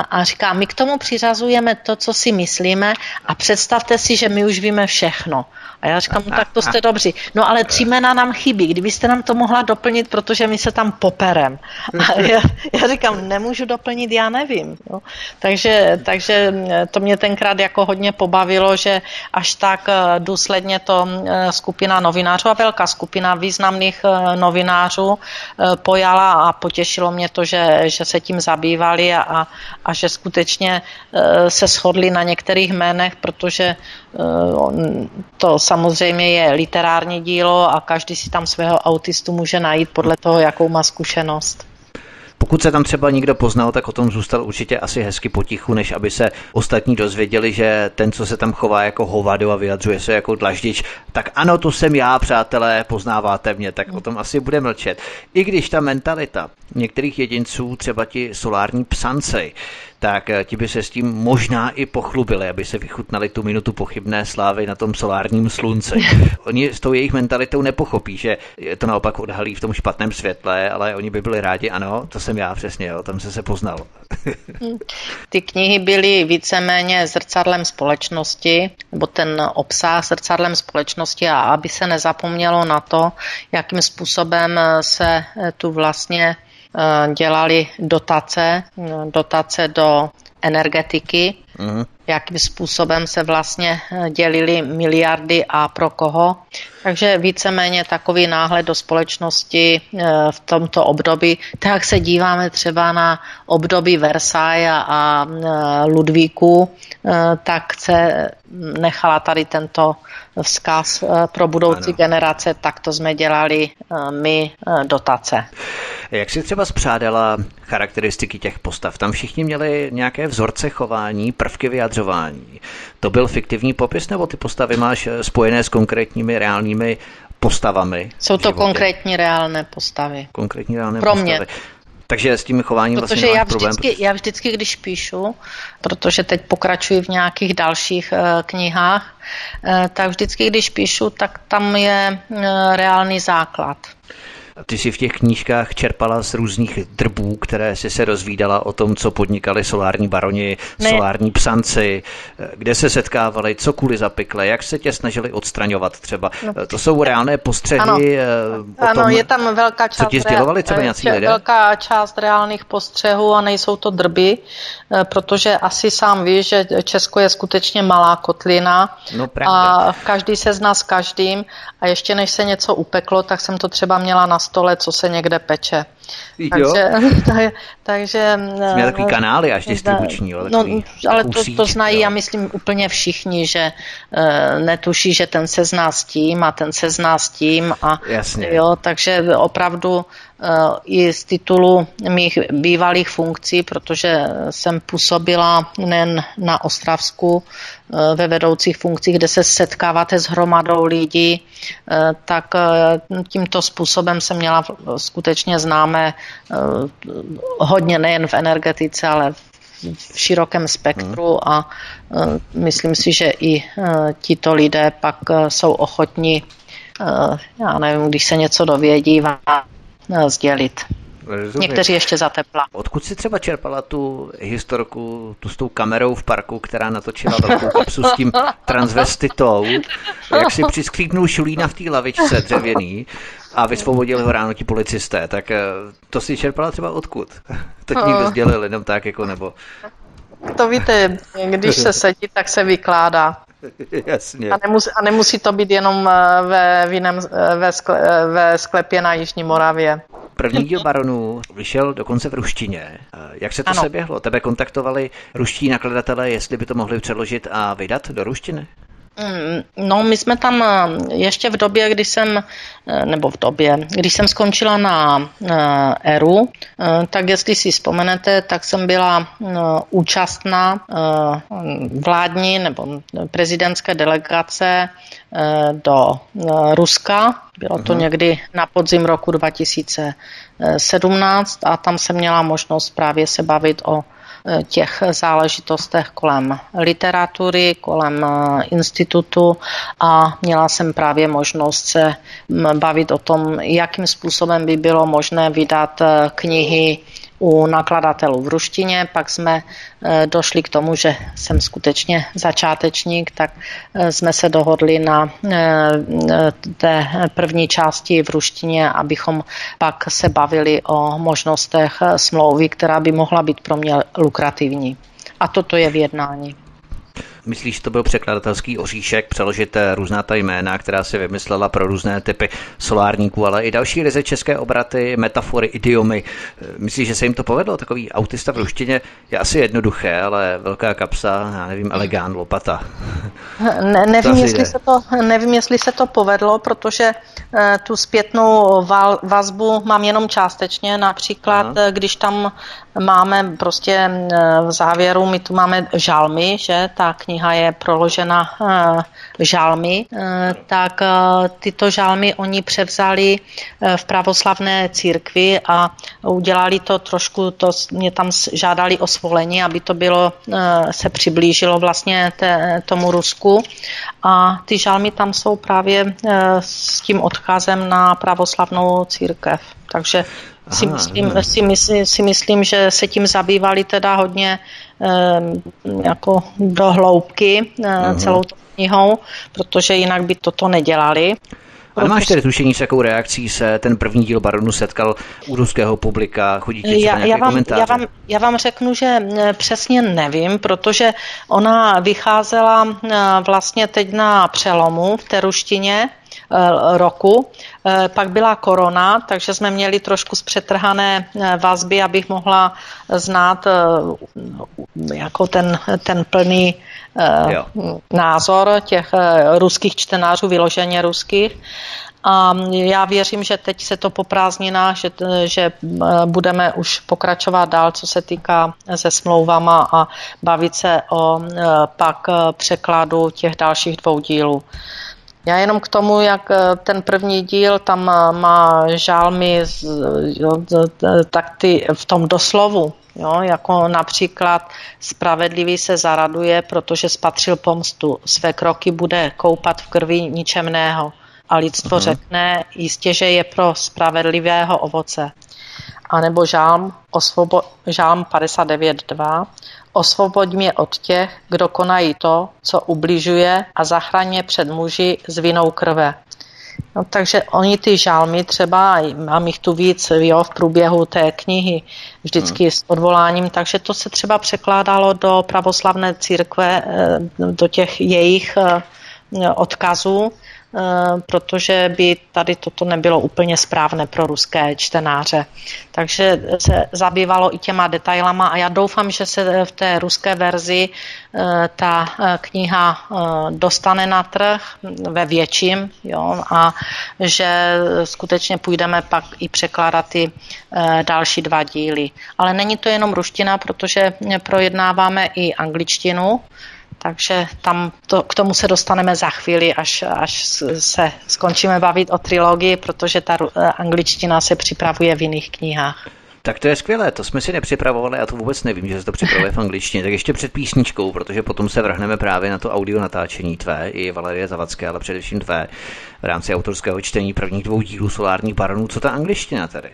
B: a říká, my k tomu přiřazujeme to, co si myslíme a představte si, že my už víme všechno. A já říkám, no tak to jste dobří. No ale tři jména nám chybí, kdybyste nám to mohla doplnit, protože my se tam poperem. A já, já říkám, nemůžu doplnit, já nevím. Jo. Takže, takže to mě tenkrát jako hodně pobavilo, že až tak eh, důsledně to eh, skupina novinářů a velká skupina významných eh, novinářů pojala a potěšilo mě to, že, že se tím zabývali a, a že skutečně se shodli na některých jménech, protože to samozřejmě je literární dílo a každý si tam svého autistu může najít podle toho, jakou má zkušenost.
A: Pokud se tam třeba někdo poznal, tak o tom zůstal určitě asi hezky potichu, než aby se ostatní dozvěděli, že ten, co se tam chová jako hovado a vyjadřuje se jako dlaždič, tak ano, to jsem já, přátelé, poznáváte mě, tak o tom asi bude mlčet. I když ta mentalita některých jedinců, třeba ti solární psanci, tak eh, ti by se s tím možná i pochlubili, aby se vychutnali tu minutu pochybné slávy na tom solárním slunci. Oni s tou jejich mentalitou nepochopí, že je to naopak odhalí v tom špatném světle, ale oni by byli rádi, ano, to jsem já přesně, jo, tam se se poznal.
B: Ty knihy byly víceméně zrcadlem společnosti, nebo ten obsah zrcadlem společnosti a aby se nezapomnělo na to, jakým způsobem se tu vlastně dělali dotace, dotace do energetiky, uh-huh. jakým způsobem se vlastně eh, dělili miliardy a pro koho. Takže víceméně takový náhled do společnosti eh, v tomto období, tak se díváme třeba na období Versailles a Ludvíku, tak se nechala tady tento vzkaz pro budoucí ano. generace, tak to jsme dělali my dotace.
A: Jak si třeba zpřádala charakteristiky těch postav? Tam všichni měli nějaké vzorce chování, prvky vyjadřování. To byl fiktivní popis, nebo ty postavy máš eh, spojené s konkrétními reálnými postavami?
B: Jsou to konkrétní reálné postavy.
A: Konkrétní reálné
B: Pro
A: postavy.
B: mě.
A: Takže s tím chováním
B: protože
A: vlastně
B: já
A: problém.
B: vždycky, já vždycky, když píšu, protože teď pokračuji v nějakých dalších uh, knihách, uh, tak vždycky, když píšu, tak tam je uh, reálný základ.
A: Ty si v těch knížkách čerpala z různých drbů, které si se rozvídala o tom, co podnikali solární baroni, ne. solární psanci, kde se setkávali, co kvůli zapikle, jak se tě snažili odstraňovat třeba. No. To jsou reálné postřehy ano.
B: o tom, ano, je tam velká část,
A: co ti sdělovali třeba nějací lidé?
B: Velká část reálných postřehů a nejsou to drby, eh, protože asi sám víš, že Česko je skutečně malá kotlina
A: no,
B: a každý se zná s každým a ještě než se něco upeklo, tak jsem to třeba měla na stole, co se někde peče.
A: Jo.
B: Takže, takže
A: Jsme takový eh, kanály až distribuční. Jo,
B: no, ale to, to znají, jo. já myslím, úplně všichni, že uh, netuší, že ten se zná s tím a ten se zná s tím. A,
A: Jasně.
B: Jo, takže opravdu uh, i z titulu mých bývalých funkcí, protože jsem působila nejen na Ostravsku uh, ve vedoucích funkcích, kde se setkáváte s hromadou lidí, uh, tak tímto způsobem jsem měla skutečně známé eh, hodně nejen v energetice, ale v širokém spektru hmm. a eh, myslím si, že i eh, tito lidé pak jsou ochotní, já nevím, když se něco dovědí, vám sdělit. Rozumím. Někteří ještě za tepla.
A: Odkud si třeba čerpala tu historku, tu s tou kamerou v parku, která natočila velkou kapsu s tím transvestitou, jak si přisklíknul šulína v té lavičce dřevěný a vysvobodili ho ráno ti policisté, tak eh, to si čerpala třeba odkud? To ti někdo sdělil jenom tak jako nebo...
B: To víte, když se sedí, tak se vykládá.
A: Jasně.
B: A nemusí, a nemusí to být jenom eh, ve, v jiném, eh, ve, skle, ve sklepě na Jižní Moravě.
A: První díl Baronů vyšel dokonce v ruštině. Jak se to ano. seběhlo? Tebe kontaktovali ruští nakladatelé, jestli by to mohli přeložit a vydat do ruštiny?
B: Mm, no, my jsme tam eh, ještě v době, kdy jsem, eh, nebo v době, když jsem skončila na eh, ERU, tak jestli si vzpomenete, tak jsem byla účastná vládní nebo prezidentské delegace do Ruska. Bylo to uh-huh. někdy na podzim roku 2017 a tam jsem měla možnost právě se bavit o těch záležitostech kolem literatury, kolem eh, institutu a měla jsem právě možnost se bavit o tom, jakým způsobem by bylo možné vydat eh, knihy u nakladatelů v ruštině, pak jsme došli k tomu, že jsem skutečně začátečník, tak jsme se dohodli na té první části v ruštině, abychom pak se bavili o možnostech smlouvy, která by mohla být pro mě lukrativní. A toto je v jednání.
A: Myslíš, že to byl překladatelský oříšek, přeložit eh, různá ta jména, která si vymyslela pro různé typy solárníků, ale i další ryze české obraty, metafory, idiomy. Eh, myslíš, že se jim to povedlo? Takový autista v ruštině je asi jednoduché, ale velká kapsa, já nevím, elegán, lopata.
B: Ne, nevím, jestli se to, nevím, jestli se to povedlo, protože eh, tu zpětnou vazbu mám jenom částečně. Například, Aha. když tam máme prostě v závěru, my tu máme žalmy, že? Ta kniha je proložena žalmy, tak tyto žalmy oni převzali v pravoslavné církvi a udělali to trošku, to mě tam žádali o svolení, aby to bylo, se přiblížilo vlastně té, tomu Rusku. A ty žalmy tam jsou právě s tím odkazem na pravoslavnou církev. Takže si myslím, si, myslím, si myslím, že se tím zabývali teda hodně eh, jako do hloubky uh-huh. celou knihou, protože jinak by toto nedělali.
A: Ale máš tedy tušení, s jakou reakcí se ten první díl Baronu setkal u ruského publika? Chodí ti
B: já, já, vám, já, vám, já vám řeknu, že eh, přesně nevím, protože ona vycházela vlastně teď na přelomu v té ruštině Eh, roku. Eh, pak byla korona, takže jsme měli trošku zpřetrhané eh, vazby, abych mohla znát jako ten, ten plný jo. názor těch ruských čtenářů, vyloženě ruských. A já věřím, že teď se to po prázdninách, že, že budeme už pokračovat dál, co se týká se smlouvama a bavit se o pak překladu těch dalších dvou dílů. Já jenom k tomu, jak eh, ten první díl tam má žálmy tak ty v tom doslovu, jo, jako například spravedlivý se zaraduje, protože spatřil pomstu. Své kroky bude koupat v krvi ničemného. A lidstvo uh-huh. řekne, jistě, že je pro spravedlivého ovoce. A nebo žálm, osvobo, žálm 59.2. Osvoboď mě od těch, kdo konají to, co ubližuje a zachraně před muži s vinou krve. No, takže oni ty žálmy třeba, mám jich tu víc jo, v průběhu té knihy, vždycky hmm. s odvoláním, takže to se třeba překládalo do pravoslavné církve, eh, do těch jejich eh, odkazů protože by tady toto nebylo úplně správné pro ruské čtenáře. Takže se zabývalo i těma detailama a já doufám, že se v té ruské verzi eh, ta eh, kniha dostane na trh ve větším jo, a že skutečně půjdeme pak i překládat ty další dva díly. Ale není to jenom ruština, protože projednáváme i angličtinu, takže tam to, k tomu se dostaneme za chvíli, až, až se skončíme bavit o trilogii, protože ta angličtina se připravuje v jiných knihách.
A: Tak to je skvělé, to jsme si nepřipravovali, já to vůbec nevím, že se to připravuje v angličtině. Tak ještě před písničkou, protože potom se vrhneme právě na to audio natáčení tvé i Valerie Zavadské, ale především tvé v rámci autorského čtení prvních dvou dílů Solárních baronů. Co ta angličtina tady?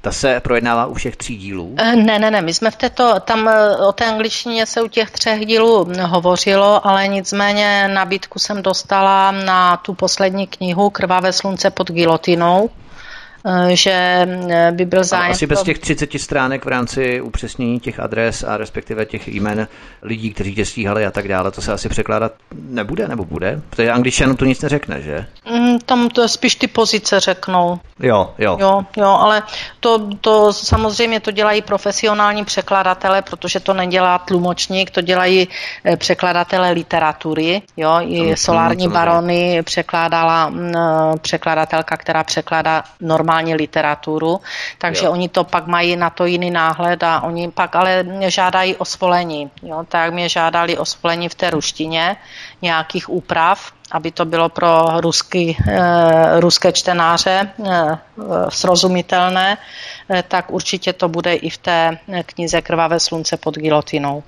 A: Ta se projednává u všech tří dílů?
B: Eh, ne, ne, ne, my jsme v této, tam eh, o té angličtině se u těch třech dílů hovořilo, ale nicméně nabídku jsem dostala na tu poslední knihu Krvavé slunce pod gilotinou, Eh, že by byl zájem.
A: Asi bez těch 30 stránek v rámci upřesnění těch adres a respektive těch jmen lidí, kteří tě stíhali a tak dále, to se asi překládat nebude nebo bude? Protože angličanům to nic neřekne, že?
B: Mm, tam to spíš ty pozice řeknou.
A: Jo, jo.
B: Jo, jo, ale to, to samozřejmě to dělají profesionální překladatelé, protože to nedělá tlumočník, to dělají eh, překladatelé literatury. Jo, i Solární barony překládala mm, překladatelka, která překládá normálně normální literaturu, takže jo. oni to pak mají na to jiný náhled a oni pak ale mě žádají o svolení. Jo? Tak mě žádali o svolení v té ruštině, nějakých úprav, aby to bylo pro ruský, eh, ruské čtenáře eh, srozumitelné, eh, tak určitě to bude i v té knize Krvavé slunce pod gilotinou.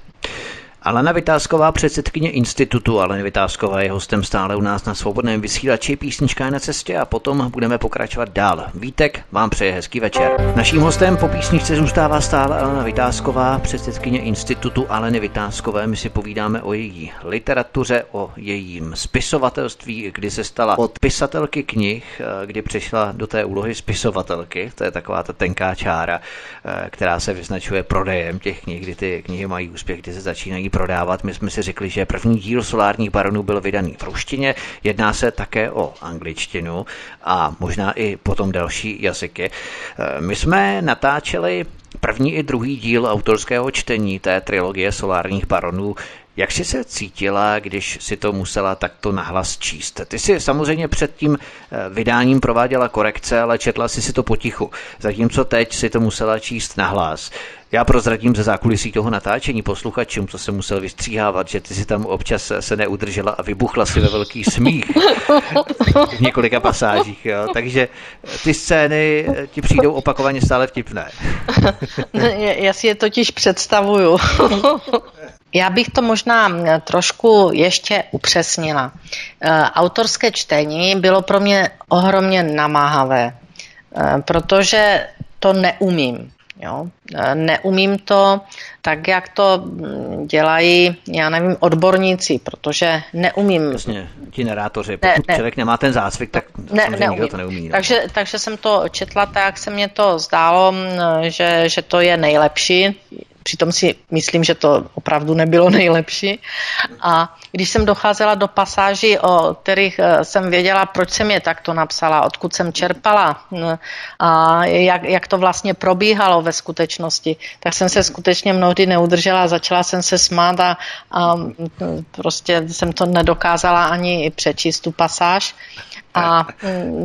A: Alena Vytázková, předsedkyně institutu. Alena Vytázková je hostem stále u nás na svobodném vysílači. Písnička je na cestě a potom budeme pokračovat dál. Vítek vám přeje hezký večer. Naším hostem po písničce zůstává stále Alena Vytázková, předsedkyně institutu Aleny Vytázkové. My si povídáme o její literatuře, o jejím spisovatelství, kdy se stala od pisatelky knih, kdy přešla do té úlohy spisovatelky. To je taková ta tenká čára, která se vyznačuje prodejem těch knih, kdy ty knihy mají úspěch, kdy se začínají prodávat. My jsme si řekli, že první díl solárních baronů byl vydaný v ruštině, jedná se také o angličtinu a možná i potom další jazyky. Eh, my jsme natáčeli první i druhý díl autorského čtení té trilogie solárních baronů jak jsi se cítila, když si to musela takto nahlas číst? Ty si samozřejmě před tím eh, vydáním prováděla korekce, ale četla si si to potichu. Zatímco teď si to musela číst nahlas. Já prozradím ze zákulisí toho natáčení posluchačům, co se musel vystříhávat, že ty si tam občas se neudržela a vybuchla si ve velký smích v několika pasážích. Jo. Takže ty scény ti přijdou opakovaně stále vtipné.
B: Já si je totiž představuju. Já bych to možná trošku ještě upřesnila. E, autorské čtení bylo pro mě ohromně namáhavé, e, protože to neumím. Jo? E, neumím to tak, jak to dělají, já nevím, odborníci, protože neumím.
A: Jasně, ti narátoři, pokud ne, ne, člověk nemá ten zásvyk, tak ne, neumím. nikdo to neumí.
B: No. Takže, takže jsem to četla tak, jak se mně to zdálo, že, že to je nejlepší Přitom si myslím, že to opravdu nebylo nejlepší. A když jsem docházela do pasáží, o kterých eh, jsem věděla, proč jsem je takto napsala, odkud jsem čerpala a jak, jak to vlastně probíhalo ve skutečnosti, tak jsem se skutečně mnohdy neudržela, začala jsem se smát a, a prostě jsem to nedokázala ani přečíst tu pasáž. A mm,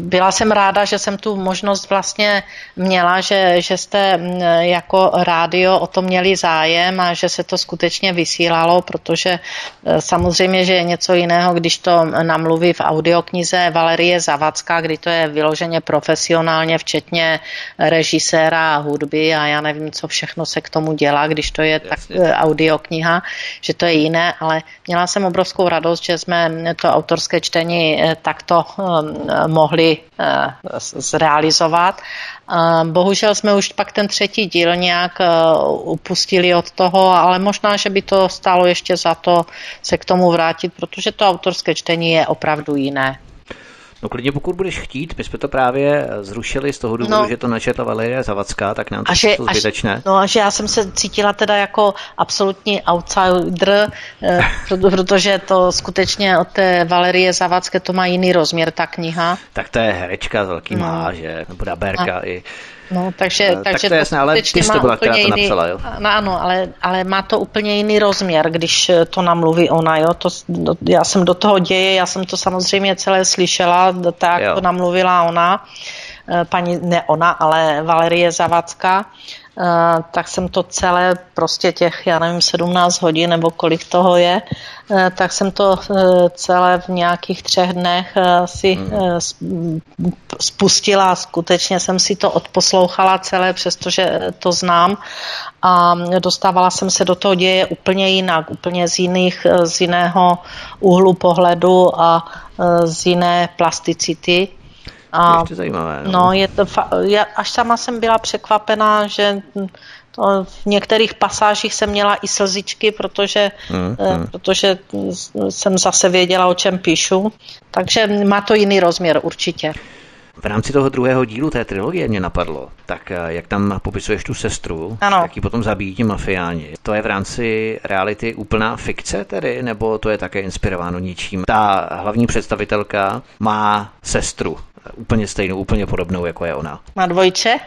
B: byla jsem ráda, že jsem tu možnost vlastně měla, že, že jste mm, jako rádio o to měli zájem a že se to skutečně vysílalo, protože e, samozřejmě, že je něco jiného, když to namluví v audioknize Valerie Zavacká, kdy to je vyloženě profesionálně, včetně režiséra a hudby a já nevím, co všechno se k tomu dělá, když to je tak e, audiokniha, že to je jiné, ale měla jsem obrovskou radost, že jsme to autorské čtení takto ehm, mohli eh, zrealizovat. Ehm, bohužel jsme už pak ten třetí díl nějak eh, upustili od toho, ale možná, že by to stálo ještě za to se k tomu vrátit, protože to autorské čtení je opravdu jiné.
A: No klidně pokud budeš chtít, my jsme to právě zrušili z toho důvodu, no. že to načetla Valeria Zavacká, tak nám to je zbytečné.
B: no a že já jsem se cítila teda jako absolutní outsider, eh, protože to skutečně od té Valerie Zavacké to má jiný rozměr, ta kniha.
A: Tak to je herečka s velkým no. že, nebo daberka a. i
B: No, takže,
A: uh, takže tak to je jasné, ale ty to byla, která to jiný, napsala, jo?
B: No, ano, ale, ale má to úplně jiný rozměr, když to namluví ona, jo? To, do, já jsem do toho děje, já jsem to samozřejmě celé slyšela, tak jo. to namluvila ona, eh, paní, ne ona, ale Valerie Zavacka, Eh, tak jsem to celé, prostě těch, já nevím, 17 hodin nebo kolik toho je, eh, tak jsem to eh, celé v nějakých třech dnech si hmm. spustila. Skutečně jsem si to odposlouchala celé, přestože to znám a dostávala jsem se do toho děje úplně jinak, úplně z, jiných, z jiného úhlu pohledu a z jiné plasticity
A: a, to je zajímavé. No,
B: no je to fa- já až sama jsem byla překvapená, že to v některých pasážích jsem měla i slzičky, protože, mm, mm. protože jsem zase věděla, o čem píšu. Takže má to jiný rozměr určitě.
A: V rámci toho druhého dílu té trilogie mě napadlo, tak eh, jak tam popisuješ tu sestru, ano. jak ji potom zabijí ti mafiáni. To je v rámci reality úplná fikce tedy, nebo to je také inspirováno ničím? Ta hlavní představitelka má sestru, úplně stejnou, úplně podobnou, jako je ona.
B: Má dvojče?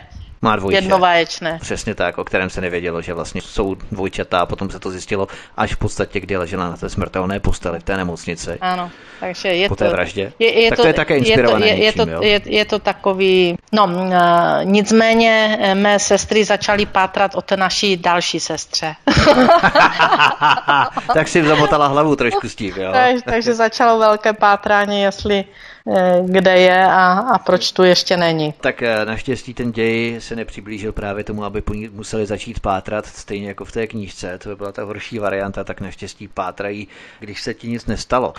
A: Má dvojče.
B: Jednovaječné.
A: Přesně tak, o kterém se nevědělo, že vlastně jsou dvojčata a potom se to zjistilo až v podstatě, kdy ležela na té smrtelné posteli v té nemocnici.
B: Ano, takže je
A: po té vraždě.
B: Je, je
A: tak
B: to,
A: to je také inspirované
B: je to, je,
A: něčím,
B: je, to, je, je to takový, no uh, nicméně eh, mé sestry začaly pátrat o té naší další sestře.
A: tak si zamotala hlavu trošku s tím, jo.
B: Tak, takže začalo velké pátrání, jestli kde je a, a proč tu ještě není.
A: Tak eh, naštěstí ten děj se nepřiblížil právě tomu, aby po ní museli začít pátrat, stejně jako v té knížce. To by byla ta horší varianta, tak naštěstí pátrají, když se ti nic nestalo.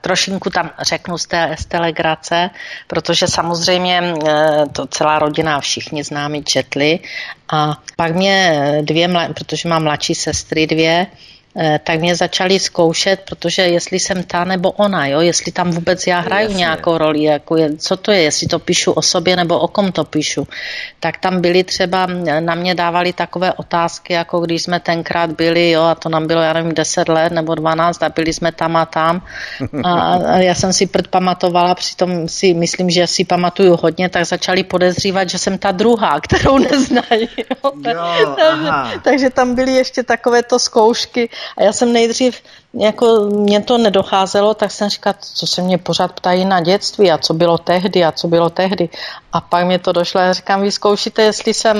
B: Trošinku tam řeknu z té, z telegrace, protože samozřejmě eh, to celá rodina, všichni známi četli a pak mě dvě, protože mám mladší sestry dvě, Eh, tak mě začali zkoušet, protože jestli jsem ta nebo ona, jo, jestli tam vůbec já hraju Jasně. nějakou roli, jako je, co to je, jestli to píšu o sobě nebo o kom to píšu. Tak tam byli třeba, na mě dávali takové otázky, jako když jsme tenkrát byli, jo, a to nám bylo, já nevím, 10 let nebo 12 a byli jsme tam a tam. A, a já jsem si předpamatovala, přitom si myslím, že si pamatuju hodně, tak začali podezřívat, že jsem ta druhá, kterou neznají. Jo. Jo, takže, takže tam byly ještě takovéto zkoušky a já jsem nejdřív jako mě to nedocházelo, tak jsem říkala, co se mě pořád ptají na dětství a co bylo tehdy a co bylo tehdy. A pak mě to došlo a říkám, vy zkoušíte, jestli jsem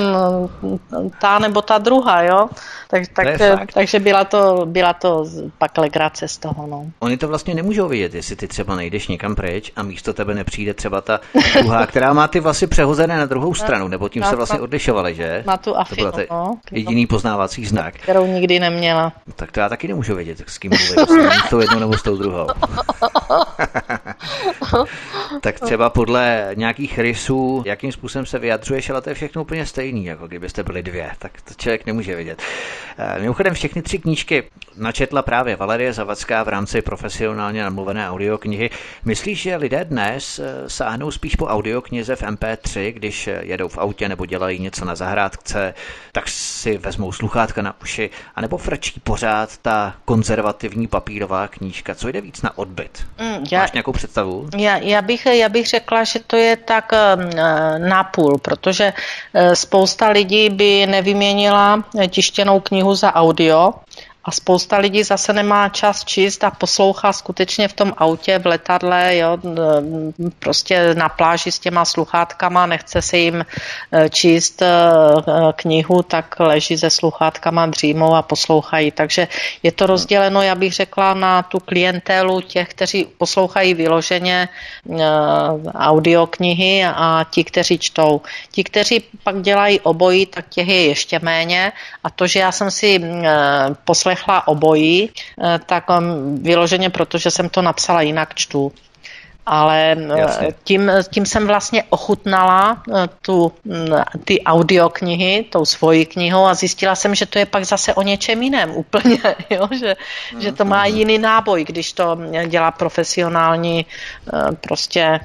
B: ta nebo ta druhá, jo? Tak, tak, takže byla to, byla to pak legrace z toho, no.
A: Oni to vlastně nemůžou vidět, jestli ty třeba nejdeš někam pryč a místo tebe nepřijde třeba ta druhá, která má ty vlasy přehozené na druhou stranu, nebo tím na, se vlastně odlišovali, že?
B: Na tu afinu,
A: to byl no, jediný poznávací znak.
B: Kterou nikdy neměla.
A: Tak to já taky nemůžu vědět, s kým mluvím, s tou jednou nebo s tou druhou. tak třeba podle nějakých rysů, jakým způsobem se vyjadřuješ, ale to je všechno úplně stejný, jako kdybyste byli dvě, tak to člověk nemůže vidět. Eh, mimochodem všechny tři knížky načetla právě Valerie Zavacká v rámci profesionálně namluvené audioknihy. Myslíš, že lidé dnes eh, sáhnou spíš po audioknize v MP3, když jedou v autě nebo dělají něco na zahrádce, tak si vezmou sluchátka na uši, anebo frčí pořád ta konzervativní papírová knížka? Co jde víc na odbyt? Mm, já, Máš nějakou představu?
B: Já, já, bych, já bych řekla, že to je tak uh, napůl, protože uh, spousta lidí by nevyměnila tištěnou knihu za audio, a spousta lidí zase nemá čas číst a poslouchá skutečně v tom autě, v letadle, jo, prostě na pláži s těma sluchátkama, nechce se jim e, číst e, knihu, tak leží se sluchátkama, dřímou a poslouchají. Takže je to rozděleno, já bych řekla, na tu klientelu těch, kteří poslouchají vyloženě e, audioknihy a ti, kteří čtou. Ti, kteří pak dělají obojí, tak těch je ještě méně a to, že já jsem si poslechla poslechla obojí, eh, tak um, vyloženě, protože jsem to napsala jinak čtu. Ale eh, tím, tím jsem vlastně ochutnala eh, tu, mm, ty audioknihy, tou svoji knihou a zjistila jsem, že to je pak zase o něčem jiném úplně, jo? Že, mm, že to má mm. jiný náboj, když to dělá profesionální prostě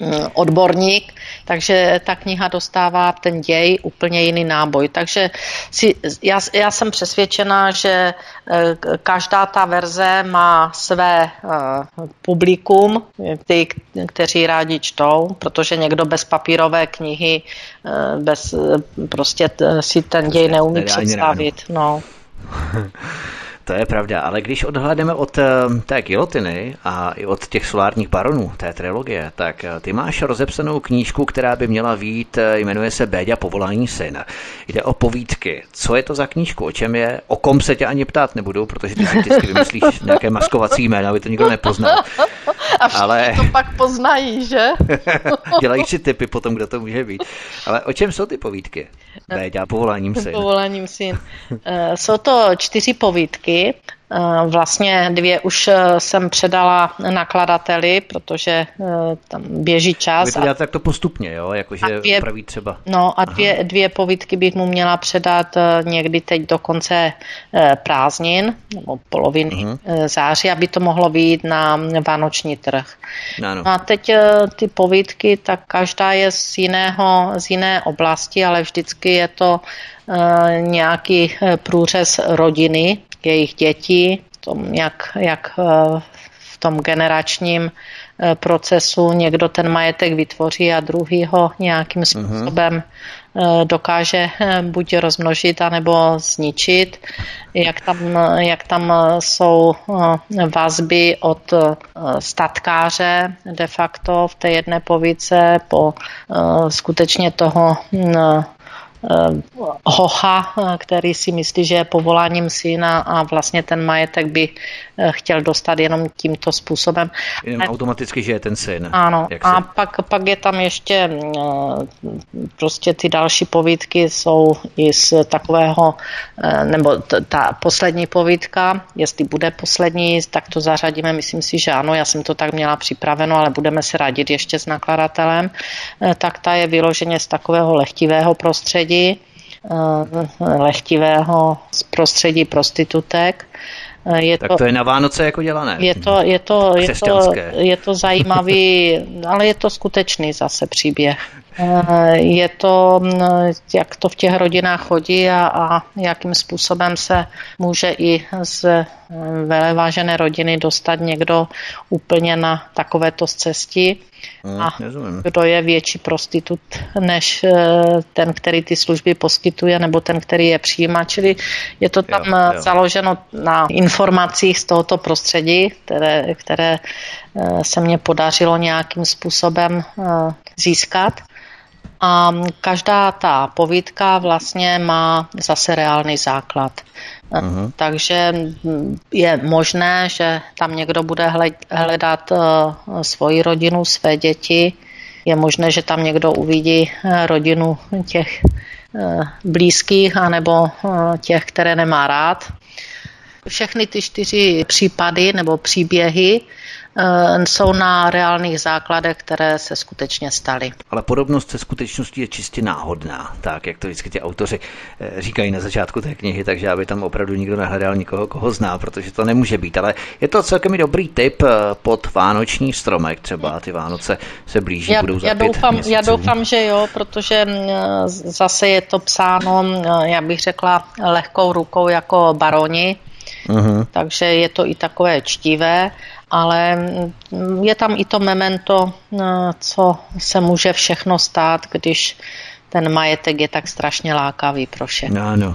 B: mm, odborník, takže ta kniha dostává ten děj úplně jiný náboj. Takže si, já, já jsem přesvědčená, že eh, každá ta verze má své uh, publikum, ty, kteří rádi čtou, protože někdo bez papírové knihy uh, bez, prostě si ten děj neumí představit. No.
A: To je pravda, ale když odhledeme od eh, té gilotiny a i od těch solárních baronů, té trilogie, tak eh, ty máš rozepsanou knížku, která by měla vít, eh, jmenuje se Béďa povolání syn. Jde o povídky. Co je to za knížku? O čem je? O kom se tě ani ptát nebudu, protože ty si vždycky vymyslíš nějaké maskovací jméno, aby to nikdo nepoznal.
B: A ale... to pak poznají, že?
A: Dělají si typy potom, kdo to může být. Ale o čem jsou ty povídky? Béďa povoláním syn.
B: Povoláním syn. Jsou to čtyři povídky, Eh, vlastně dvě už eh, jsem předala nakladateli, protože eh, tam běží čas. Vy
A: to děláte tak to postupně, jo? Jakože dvě, praví třeba.
B: No a dvě, dvě povídky bych mu měla předat někdy teď do konce prázdnin, nebo poloviny uh-huh. září, aby to mohlo být na vánoční trh. No, no. A teď ty povídky, tak každá je z, jiného, z jiné oblasti, ale vždycky je to nějaký průřez rodiny, jejich dětí, tom, jak, jak eh, v tom generačním eh, procesu někdo ten majetek vytvoří a druhý ho nějakým mhm. způsobem uh-huh. dokáže buď rozmnožit, anebo zničit. Jak tam, jak tam jsou vazby od statkáře de facto v té jedné povíce po skutečně toho hocha, který si myslí, že je povoláním syna a vlastně ten majetek by chtěl dostat jenom tímto způsobem.
A: Jenom automaticky, že je ten syn.
B: Ano, jak a pak, pak je tam ještě prostě ty další povídky jsou i z takového, nebo ta poslední povídka, jestli bude poslední, tak to zařadíme, myslím si, že ano, já jsem to tak měla připraveno, ale budeme se radit ještě s nakladatelem, tak ta je vyloženě z takového lehtivého prostředí, lehtivého z prostředí prostitutek,
A: je tak to, to je na Vánoce jako dělané.
B: Je to, je to, je to, je to zajímavý, ale je to skutečný zase příběh. Eh, je to, mm, jak to v těch rodinách chodí a, a jakým způsobem se může i z eh, velevážené rodiny dostat někdo úplně na takovéto cestí.
A: Hmm, a rozumím.
B: kdo je větší prostitut než eh, ten, který ty služby poskytuje, nebo ten, který je přijímá. Čili je to tam jo, jo. založeno na informacích z tohoto prostředí, které, které se mně podařilo nějakým způsobem získat. A každá ta povídka vlastně má zase reálný základ. Uh-huh. Takže je možné, že tam někdo bude hledat eh, svoji rodinu, své děti. Je možné, že tam někdo uvidí eh, rodinu těch blízkých anebo těch, které nemá rád. Všechny ty čtyři případy nebo příběhy jsou na reálných základech, které se skutečně staly.
A: Ale podobnost se skutečností je čistě náhodná, tak jak to vždycky ti autoři eh, říkají na začátku té knihy, takže aby tam opravdu nikdo nehledal nikoho, koho zná, protože to nemůže být. Ale je to celkem dobrý tip eh, pod vánoční stromek, třeba ty Vánoce se blíží,
B: já,
A: budou za
B: já doufám,
A: měsíců.
B: Já doufám, že jo, protože mm, zase je to psáno, já bych řekla, lehkou rukou jako baroni, uh-huh. takže je to i takové čtivé ale je tam i to memento, eh, co se může všechno stát, když ten majetek je tak strašně lákavý pro všechny.
A: Ano.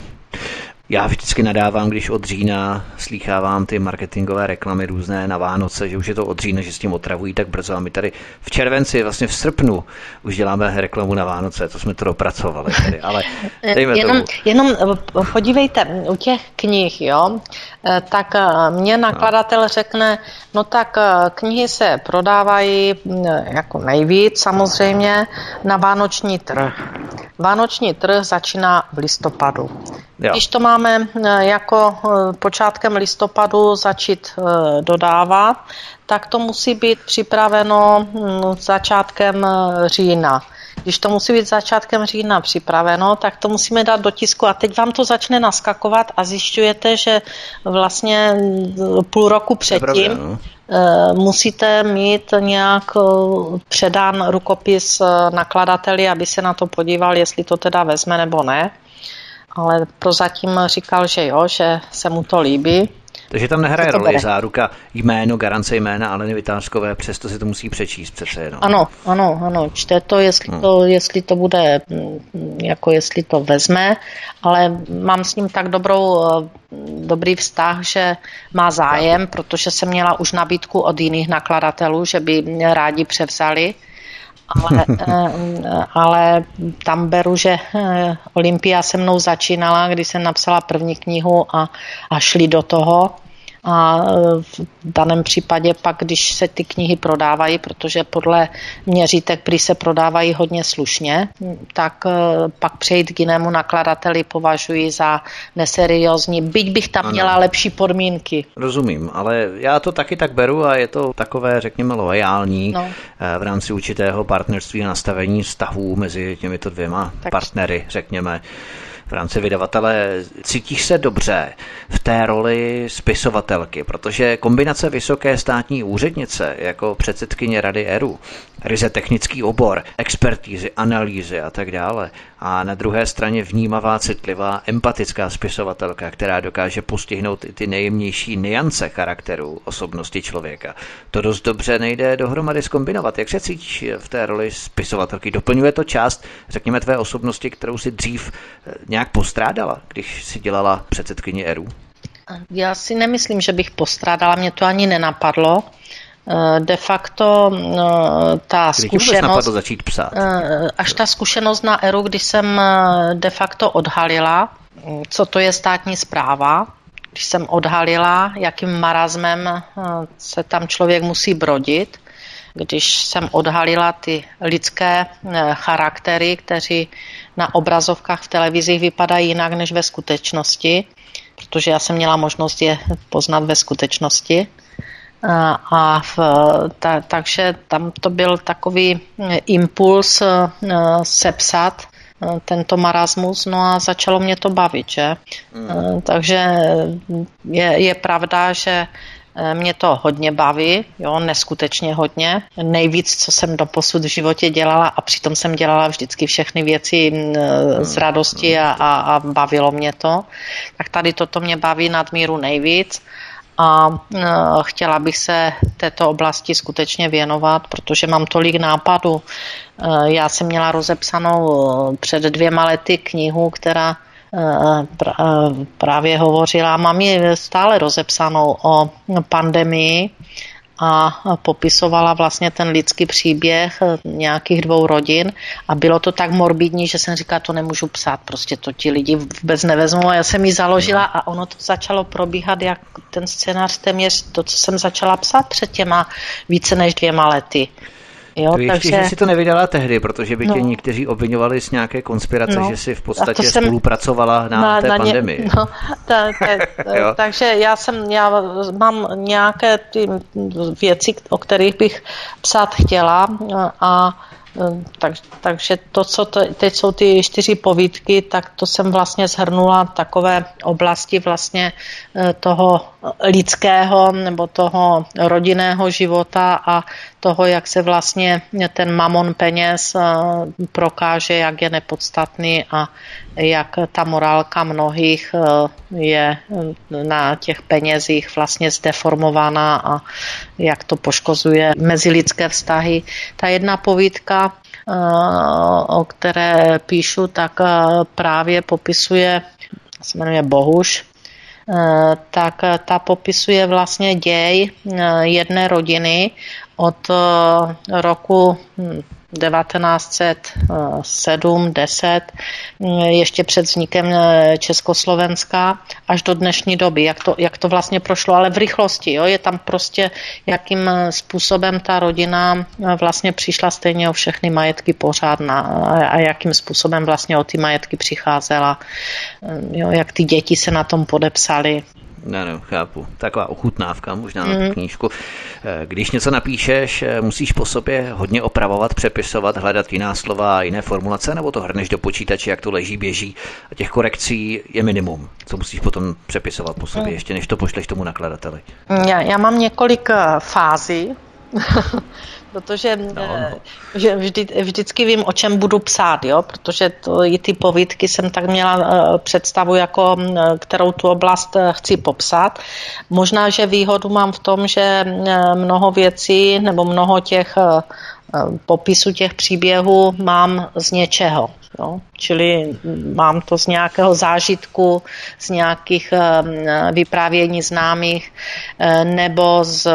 A: Já vždycky nadávám, když od října slýchávám ty marketingové reklamy různé na Vánoce, že už je to od října, že s tím otravují tak brzo. A my tady v červenci, vlastně v srpnu, už děláme reklamu na Vánoce, to jsme to dopracovali. Tady. Ale
B: dejme jenom, tomu. jenom eh, podívejte, u těch knih, jo, eh, tak eh, mě nakladatel řekne, no tak knihy se prodávají mm, jako nejvíc samozřejmě na vánoční trh. Vánoční trh začíná v listopadu. Jo. Když to máme eh, jako eh, počátkem listopadu začít eh, dodávat, tak to musí být připraveno hm, začátkem října. Když to musí být začátkem října připraveno, tak to musíme dát do tisku a teď vám to začne naskakovat a zjišťujete, že vlastně půl roku předtím no. musíte mít nějak předán rukopis nakladateli, aby se na to podíval, jestli to teda vezme nebo ne ale prozatím říkal, že jo, že se mu to líbí.
A: Takže tam nehraje roli bere. záruka jméno, garance jména ale Vytářkové, přesto si to musí přečíst přece jenom.
B: Ano, ano, ano, čte to, jestli, hmm. to, jestli to bude, mm, jako jestli to vezme, ale mám s ním tak dobrou, eh, dobrý vztah, že má zájem, protože jsem měla už nabídku od jiných nakladatelů, že by mě rádi převzali ale, eh, ale tam beru, že eh, Olympia se mnou začínala, když jsem napsala první knihu a, a šli do toho a v daném případě pak, když se ty knihy prodávají, protože podle měřítek prý se prodávají hodně slušně, tak e, pak přejít k jinému nakladateli považuji za neseriózní, byť bych tam ano. měla lepší podmínky.
A: Rozumím, ale já to taky tak beru a je to takové, řekněme, loajální no. E, v rámci určitého partnerství a nastavení vztahů mezi těmito dvěma tak. partnery, řekněme v rámci vydavatele. Cítíš se dobře v té roli spisovatelky, protože kombinace vysoké státní úřednice jako předsedkyně Rady ERU ryze technický obor, expertízy, analýzy a tak dále. A na druhé straně vnímavá, citlivá, empatická spisovatelka, která dokáže postihnout i ty nejjemnější niance charakteru osobnosti člověka. To dost dobře nejde dohromady skombinovat. Jak se cítíš v té roli spisovatelky? Doplňuje to část, řekněme, tvé osobnosti, kterou si dřív eh, nějak postrádala, když si dělala předsedkyni ERU?
B: Já si nemyslím, že bych postrádala, mě to ani nenapadlo. De facto ta
A: Kdy
B: zkušenost...
A: začít psát?
B: Až ta zkušenost na ERU, kdy jsem de facto odhalila, co to je státní zpráva, když jsem odhalila, jakým marazmem se tam člověk musí brodit, když jsem odhalila ty lidské charaktery, kteří na obrazovkách v televizích vypadají jinak než ve skutečnosti, protože já jsem měla možnost je poznat ve skutečnosti. A, v, ta, takže tam to byl takový impuls uh, sepsat uh, tento marasmus, no a začalo mě to bavit, že? Mm. Uh, takže je, je pravda, že Eh, mě to hodně baví, jo, neskutečně hodně. Nejvíc, co jsem do posud v životě dělala a přitom jsem dělala vždycky všechny věci mm, eh, z radosti a, a, a bavilo mě to. Tak tady toto mě baví nadmíru nejvíc a eh, chtěla bych se této oblasti skutečně věnovat, protože mám tolik nápadů. Já jsem měla rozepsanou před dvěma lety knihu, která právě hovořila, mám ji stále rozepsanou o pandemii a popisovala vlastně ten lidský příběh nějakých dvou rodin a bylo to tak morbidní, že jsem říkala, to nemůžu psát, prostě to ti lidi vůbec nevezmou a já jsem ji založila a ono to začalo probíhat jak ten scénář téměř to, co jsem začala psát před těma více než dvěma lety.
A: Jo, to ještě, takže... že jsi to nevydala tehdy, protože by no. tě někteří obvinovali z nějaké konspirace, no. že jsi v podstatě jsem... spolupracovala na, na té na pandemii. Ně... No,
B: ta, ta, takže já jsem, já mám nějaké ty věci, o kterých bych psát chtěla a tak, takže to, co to, teď jsou ty čtyři povídky, tak to jsem vlastně zhrnula takové oblasti vlastně eh, toho lidského nebo toho rodinného života a toho, jak se vlastně ten mamon peněz eh, prokáže, jak je nepodstatný a jak ta morálka mnohých eh, je na těch penězích vlastně zdeformovaná a jak to poškozuje mezilidské vztahy. Ta jedna povídka, eh, o které píšu, tak právě popisuje, se jmenuje Bohuš, tak ta popisuje vlastně děj jedné rodiny od roku hm, 1907, 10, ještě před vznikem eh, Československa až do dnešní doby, jak to, jak to vlastně prošlo, ale v rychlosti. Jo? Je tam prostě, jakým eh, způsobem ta rodina eh, vlastně přišla stejně o všechny majetky pořádná a jakým způsobem vlastně o ty majetky přicházela, jo? jak ty děti se na tom podepsali.
A: Ne, ne, chápu. Taková ochutnávka možná mm. na knížku. Eh, když něco napíšeš, eh, musíš po sobě hodně opravovat, přepisovat, hledat jiná slova a jiné formulace, nebo to hrneš do počítače, jak to leží, běží a těch korekcí je minimum. Co musíš potom přepisovat po sobě, mm. ještě než to pošleš tomu nakladateli?
B: Já, já mám několik eh, fází protože no, no. Že vždy, vždycky vím, o čem budu psát, jo? protože to, i ty povídky jsem tak měla uh, představu, jako kterou tu oblast chci popsat. Možná, že výhodu mám v tom, že mnoho věcí nebo mnoho těch popisu těch příběhů mám z něčeho. Jo? Čili mám to z nějakého zážitku, z nějakých vyprávění známých nebo z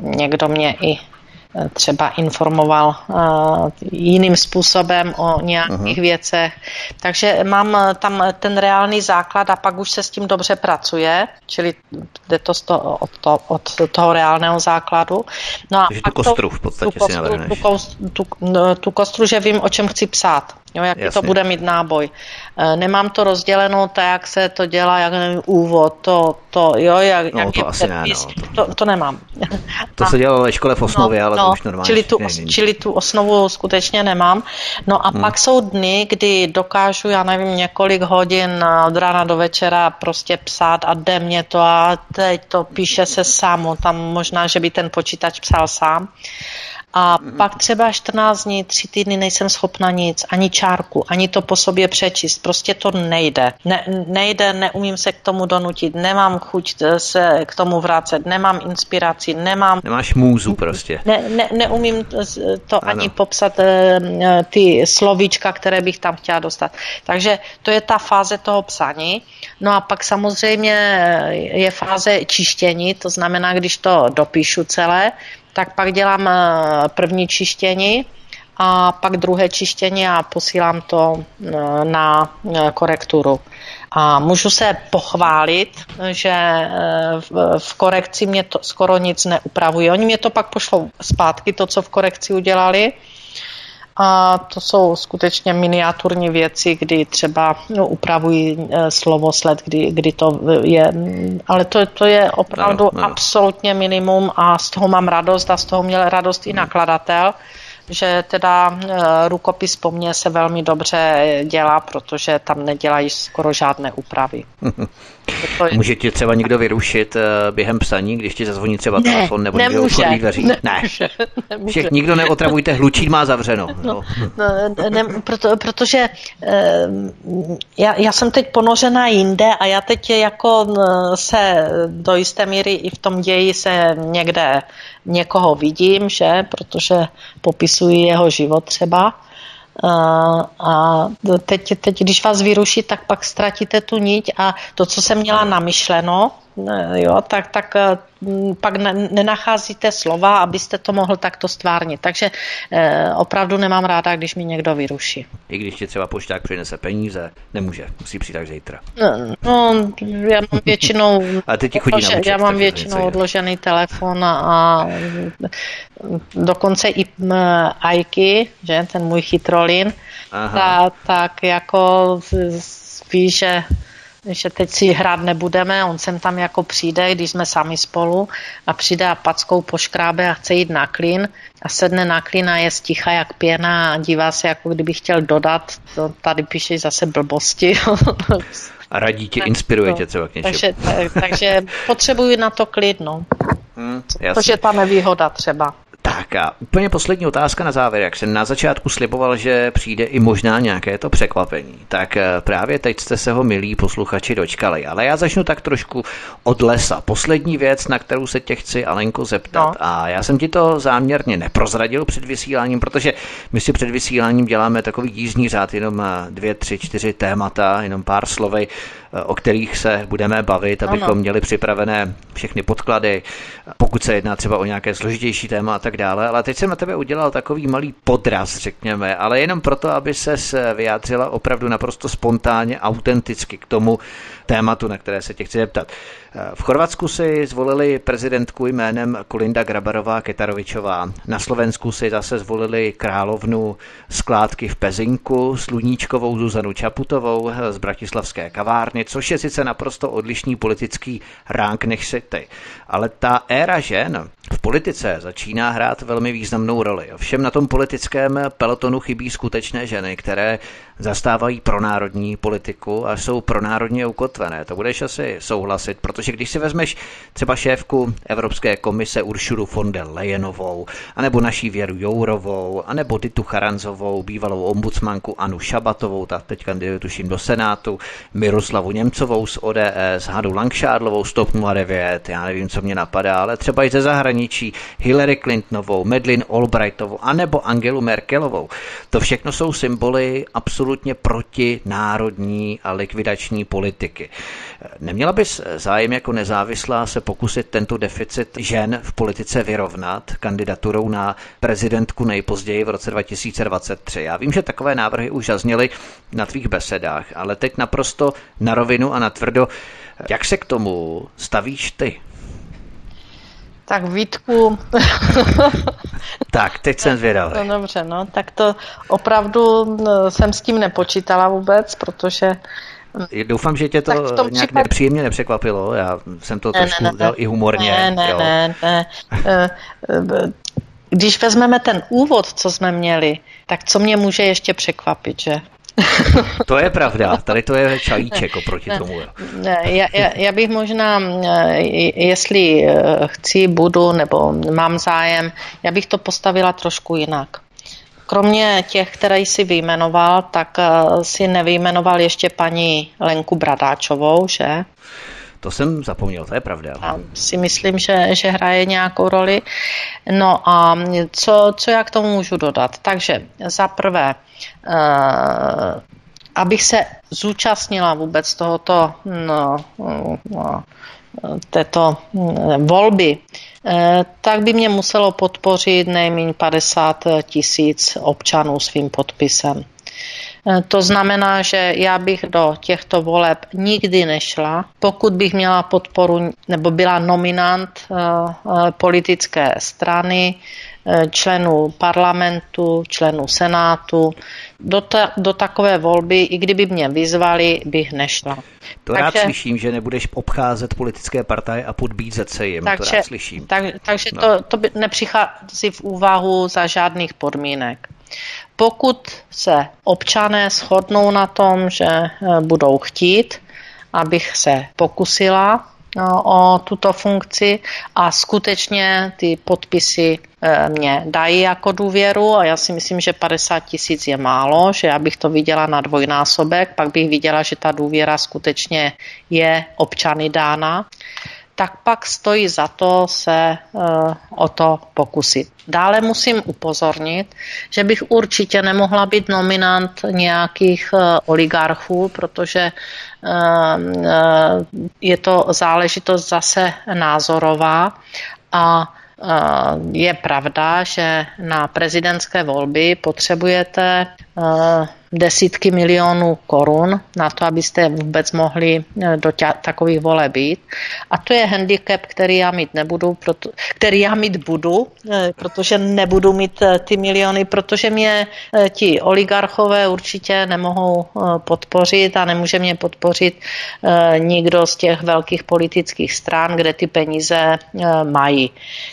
B: někdo mě i eh, třeba informoval uh, jiným způsobem o nějakých uh-huh. věcech. Takže mám eh, tam ten reálný základ a pak už se s tím dobře pracuje, čili jde to, to od, to, od toho reálného základu.
A: No a Takže tu kostru v podstatě tu kostru, si
B: tu, tu, tu kostru, že vím, o čem chci psát jo, jaký Jasně. to bude mít náboj. E, nemám to rozdělenou tak, jak se to dělá, jak nevím, úvod, to, to, jo, jak,
A: no, to asi ne,
B: no. to, to nemám.
A: To a, se dělalo ve škole v osnově, no, ale no, to už normálně
B: čili tu, čili tu osnovu skutečně nemám. No a hmm. pak jsou dny, kdy dokážu, já nevím, několik hodin od rána do večera prostě psát a jde mě to a teď to píše se samo, tam možná, že by ten počítač psal sám a pak třeba 14 dní, 3 týdny nejsem schopna nic, ani čárku, ani to po sobě přečíst. Prostě to nejde. Ne, nejde, neumím se k tomu donutit, nemám chuť se k tomu vracet, nemám inspiraci, nemám...
A: Nemáš můzu prostě.
B: Ne, ne, neumím to ano. ani popsat eh, ty slovíčka, které bych tam chtěla dostat. Takže to je ta fáze toho psaní. No a pak samozřejmě je fáze čištění, to znamená, když to dopíšu celé, tak pak dělám eh, první čištění a pak druhé čištění a posílám to eh, na eh, korekturu. A můžu se pochválit, že v korekci mě to skoro nic neupravují. Oni mě to pak pošlou zpátky, to, co v korekci udělali, a to jsou skutečně miniaturní věci, kdy třeba no, upravují e, slovosled, kdy, kdy to je, ale to, to je opravdu no, no. absolutně minimum a z toho mám radost a z toho měl radost i nakladatel že teda e, rukopis po mně se velmi dobře dělá, protože tam nedělají skoro žádné úpravy.
A: Může tě třeba někdo vyrušit uh, během psaní, když ti zazvoní třeba ne, telefon nebo někdo otevří dveří? Ne, ne. Nemůže. Všech nikdo neotravujte, hlučín má zavřeno. No,
B: no. Ne, proto, protože uh, já, já jsem teď ponořená jinde a já teď jako uh, se do jisté míry i v tom ději se někde někoho vidím, že, protože popisuji jeho život třeba a teď, teď, když vás vyruší, tak pak ztratíte tu niť a to, co jsem měla namyšleno, jo, tak, tak pak nenacházíte slova, abyste to mohl takto stvárnit. Takže eh, opravdu nemám ráda, když mi někdo vyruší.
A: I když ti třeba pošťák přinese peníze, nemůže, musí přijít až zítra.
B: No, no já mám většinou,
A: a ty ti chodí odložen,
B: já mám většinou odložený telefon a, a dokonce i Aiky, že ten můj chytrolin, ta, tak jako ví, že že teď si hrát nebudeme, on sem tam jako přijde, když jsme sami spolu a přijde a packou poškrábe a chce jít na klin a sedne na klin a je sticha jak pěna a dívá se, jako kdyby chtěl dodat, to tady píše zase blbosti.
A: a radí tě, inspiruje tě třeba k něčemu.
B: Takže, takže potřebuji na to klid, no. Hmm, to je ta nevýhoda třeba.
A: Tak a úplně poslední otázka na závěr. Jak jsem na začátku sliboval, že přijde i možná nějaké to překvapení, tak eh, právě teď jste se ho, milí posluchači, dočkali. Ale já začnu tak trošku od lesa. Poslední věc, na kterou se tě chci, Alenko, zeptat. No. A já jsem ti to záměrně neprozradil před vysíláním, protože my si před vysíláním děláme takový jízdní řád, jenom eh, dvě, tři, čtyři témata, jenom pár slovy o kterých se budeme bavit, abychom ano. měli připravené všechny podklady, pokud se jedná třeba o nějaké složitější téma a tak dále. Ale teď jsem na tebe udělal takový malý podraz, řekněme, ale jenom proto, aby se vyjádřila opravdu naprosto spontánně, autenticky k tomu tématu, na které se tě chci zeptat. V Chorvatsku si zvolili prezidentku jménem Kolinda Grabarová Ketarovičová. Na Slovensku si zase zvolili královnu skládky v Pezinku, sluníčkovou Zuzanu Čaputovou z Bratislavské kavárny, což je sice naprosto odlišný politický ránk než si ty. Ale ta éra žen v politice začíná hrát velmi významnou roli. Ovšem na tom politickém pelotonu chybí skutečné ženy, které zastávají pronárodní politiku a jsou pronárodně ukotvené. To budeš asi souhlasit, protože když si vezmeš třeba šéfku Evropské komise Uršuru von der Leyenovou, anebo naší Věru Jourovou, anebo Ditu Charanzovou, bývalou ombudsmanku Anu Šabatovou, ta teď kandiduje tuším do Senátu, Miroslavu Němcovou z ODS, Hadu Langšádlovou z TOP 09, já nevím, co mě napadá, ale třeba i ze zahraničí, Hillary Clintonovou, Medlin Albrightovou, anebo Angelu Merkelovou. To všechno jsou symboly absolutně absolutně proti národní a likvidační politiky. Neměla bys zájem jako nezávislá se pokusit tento deficit žen v politice vyrovnat kandidaturou na prezidentku nejpozději v roce 2023? Já vím, že takové návrhy už zazněly na tvých besedách, ale teď naprosto na rovinu a na tvrdo. Jak se k tomu stavíš ty?
B: Tak Vítku.
A: tak, teď jsem zvědavý.
B: No dobře, no, tak to opravdu no, jsem s tím nepočítala vůbec, protože
A: Doufám, že tě to nějak případ... nepříjemně nepřekvapilo. Já jsem to ne, trošku ne, ne, dal i humorně.
B: Ne, ne, jo. ne, ne. Eh, eh, když vezmeme ten úvod, co jsme měli, tak co mě může ještě překvapit, že?
A: to je pravda, tady to je čajíček oproti tomu.
B: Já, já, já bych možná, jestli chci, budu nebo mám zájem, já bych to postavila trošku jinak. Kromě těch, které jsi vyjmenoval, tak si nevyjmenoval ještě paní Lenku Bradáčovou, že?
A: To jsem zapomněl, to je pravda.
B: A si myslím, že, že hraje nějakou roli. No a co, co já k tomu můžu dodat? Takže za prvé, abych se zúčastnila vůbec tohoto no, no, této volby, eh, tak by mě muselo podpořit nejméně 50 tisíc občanů svým podpisem. Eh, to znamená, že já bych do těchto voleb nikdy nešla, pokud bych měla podporu nebo byla nominant eh, eh, politické strany, členů parlamentu, členů senátu. Do, ta, do takové volby, i kdyby mě vyzvali, bych nešla.
A: To takže, rád slyším, že nebudeš obcházet politické partaje a podbízet se jim. Takže, to rád slyším.
B: Tak, takže no. to, to by nepřichází v úvahu za žádných podmínek. Pokud se občané shodnou na tom, že eh, budou chtít, abych se pokusila eh, o tuto funkci a skutečně ty podpisy eh, mě dají jako důvěru a já si myslím, že 50 tisíc je málo, že já bych to viděla na dvojnásobek, pak bych viděla, že ta důvěra skutečně je občany dána tak pak stojí za to se uh, o to pokusit. Dále musím upozornit, že bych určitě nemohla být nominant nějakých uh, oligarchů, protože je to záležitost zase názorová a je pravda, že na prezidentské volby potřebujete desítky milionů korun na to, abyste vůbec mohli eh, do tě, takových vole být. A to je handicap, který já mít nebudu, proto, který já mít budu, eh, protože nebudu mít eh, ty miliony, protože mě ti oligarchové určitě nemohou podpořit a nemůže mě podpořit nikdo z těch velkých politických stran, kde ty peníze mají.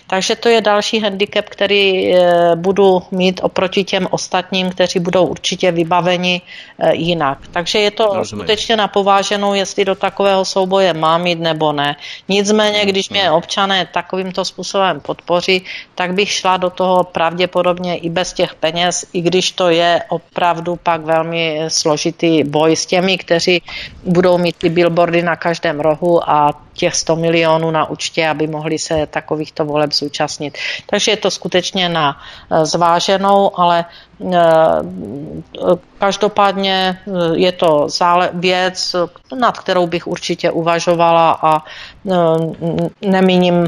B: Takže to je další handicap, který budu mít oproti těm ostatním, kteří budou určitě vybaveni eh, jinak. Takže je to Rozumím. skutečně na pováženou, jestli do takového souboje mám jít nebo ne. Nicméně, když mě občané takovýmto způsobem podpoří, tak bych šla do toho pravděpodobně i bez těch peněz, i když to je opravdu pak velmi složitý boj s těmi, kteří budou mít ty billboardy na každém rohu a těch 100 milionů na účtě, aby mohli se takovýchto voleb zúčastnit. Takže je to skutečně na eh, zváženou, ale eh, každopádně eh, je to věc, nad kterou bych určitě uvažovala a nemíním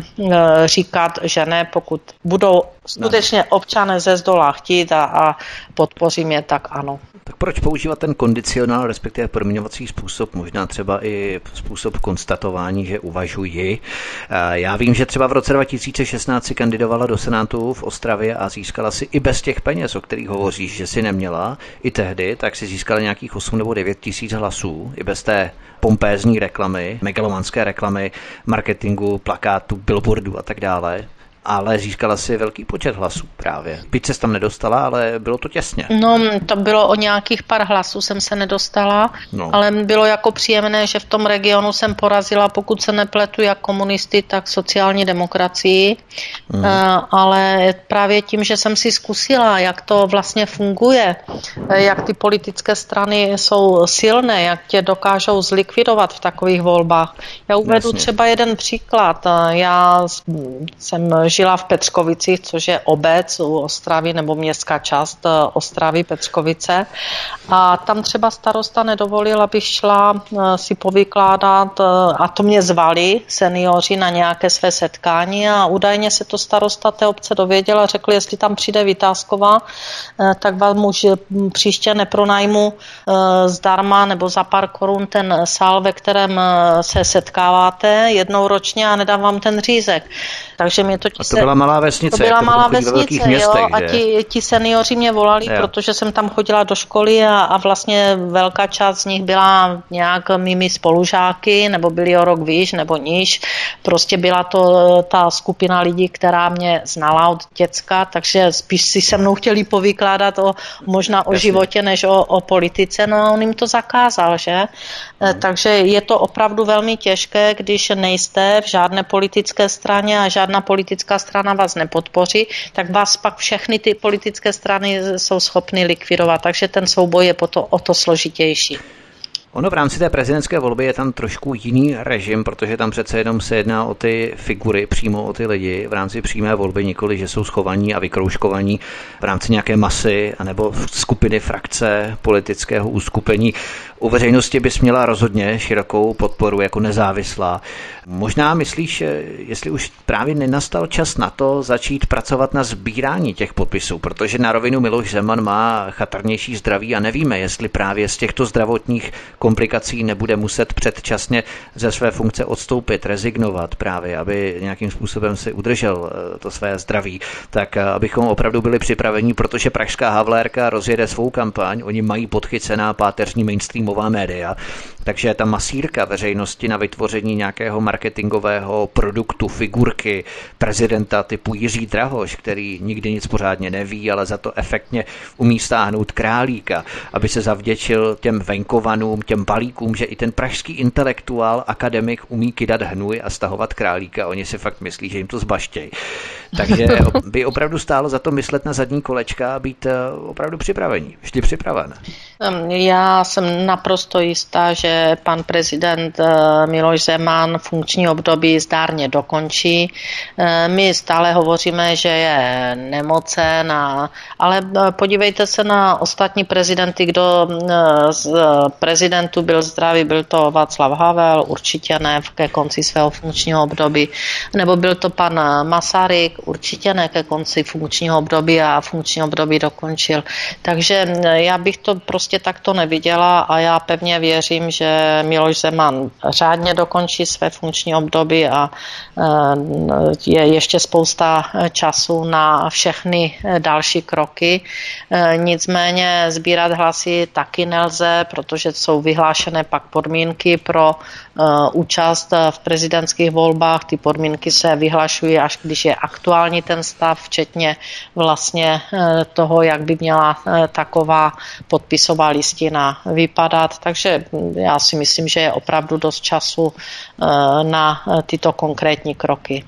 B: říkat, že ne, pokud budou skutečně občané ze zdola chtít a, a podpořím je, tak ano.
A: Tak proč používat ten kondicionál, respektive proměňovací způsob, možná třeba i způsob konstatování, že uvažuji. Eh, já vím, že třeba v roce 2016 si kandidovala do Senátu v Ostravě a získala si i bez těch peněz, o kterých hovoříš, že si neměla, i tehdy, tak si získala nějakých 8 nebo 9 tisíc hlasů, i bez té pompézní reklamy, megalomanské reklamy, marketingu, plakátu, billboardu a tak dále ale získala si velký počet hlasů právě. Byť se tam nedostala, ale bylo to těsně.
B: No, to bylo o nějakých pár hlasů jsem se nedostala, no. ale bylo jako příjemné, že v tom regionu jsem porazila, pokud se nepletu, jak komunisty, tak sociální demokracii, mm. ale právě tím, že jsem si zkusila, jak to vlastně funguje, eh, jak ty politické strany jsou silné, jak tě dokážou zlikvidovat v takových volbách. Já uvedu Jasně. třeba jeden příklad. Eh, já jsem žila v Petřkovicích, což je obec u Ostravy nebo městská část eh, Ostravy Petřkovice. A tam třeba starosta nedovolil, abych šla eh, si povykládat, eh, a to mě zvali seniori na nějaké své setkání a údajně se to starosta té obce dověděl a řekl, jestli tam přijde Vytázková, tak vám už příště nepronajmu zdarma nebo za pár korun ten sál, ve kterém se setkáváte jednou ročně a nedám vám ten řízek. Takže mě to
A: to byla malá vesnice.
B: To byla jako malá vesnice, městech, jo, a ti, ti seniori mě volali, jo. protože jsem tam chodila do školy a, a vlastně velká část z nich byla nějak mými spolužáky, nebo byli o rok výš, nebo níž. Prostě byla to ta skupina lidí, která mě znala od děcka, takže spíš si se mnou chtěli povykládat o, možná o Jasně. životě, než o, o politice, no a on jim to zakázal, že? Hmm. Takže je to opravdu velmi těžké, když nejste v žádné politické straně a žádná politická strana vás nepodpoří, tak vás pak všechny ty politické strany jsou schopny likvidovat, takže ten souboj je to, o to složitější.
A: Ono v rámci té prezidentské volby je tam trošku jiný režim, protože tam přece jenom se jedná o ty figury, přímo o ty lidi v rámci přímé volby, nikoli, že jsou schovaní a vykrouškovaní v rámci nějaké masy anebo skupiny frakce politického uskupení. U veřejnosti bys měla rozhodně širokou podporu jako nezávislá. Možná myslíš, jestli už právě nenastal čas na to začít pracovat na sbírání těch podpisů, protože na rovinu Miloš Zeman má chatrnější zdraví a nevíme, jestli právě z těchto zdravotních komplikací nebude muset předčasně ze své funkce odstoupit, rezignovat právě, aby nějakým způsobem si udržel eh, to své zdraví, tak eh, abychom opravdu byli připraveni, protože pražská Havlérka rozjede svou kampaň, oni mají podchycená páteřní mainstreamová média, takže ta masírka veřejnosti na vytvoření nějakého marketingového produktu, figurky prezidenta typu Jiří Drahoš, který nikdy nic pořádně neví, ale za to efektně umí stáhnout králíka, aby se zavděčil těm venkovanům, těm balíkům, že i ten pražský intelektuál, akademik umí kydat hnůj a stahovat králíka. Oni si fakt myslí, že jim to zbaštějí. Takže by opravdu stálo za to myslet na zadní kolečka a být eh, opravdu připravení. Vždy připraven.
B: Já jsem naprosto jistá, že pan prezident eh, Miloš Zeman funkční období zdárně dokončí. Eh, my stále hovoříme, že je nemocen, a, ale podívejte se na ostatní prezidenty, kdo z prezidentů byl zdravý, byl to Václav Havel, určitě ne ke konci svého funkčního období, nebo byl to pan Masaryk, určitě ne ke konci funkčního období a funkční období dokončil. Takže já bych to prostě takto neviděla a já pevně věřím, že Miloš Zeman řádně dokončí své funkční období a eh, je ještě spousta času na všechny další kroky. Nicméně sbírat hlasy taky nelze, protože jsou vyhlášené pak podmínky pro účast eh, v prezidentských volbách. Ty podmínky se vyhlašují až když je aktuální ten stav, včetně vlastně eh, toho, jak by měla taková podpisová listina vypadat. Takže já si myslím, že je opravdu dost času na tyto konkrétní kroky.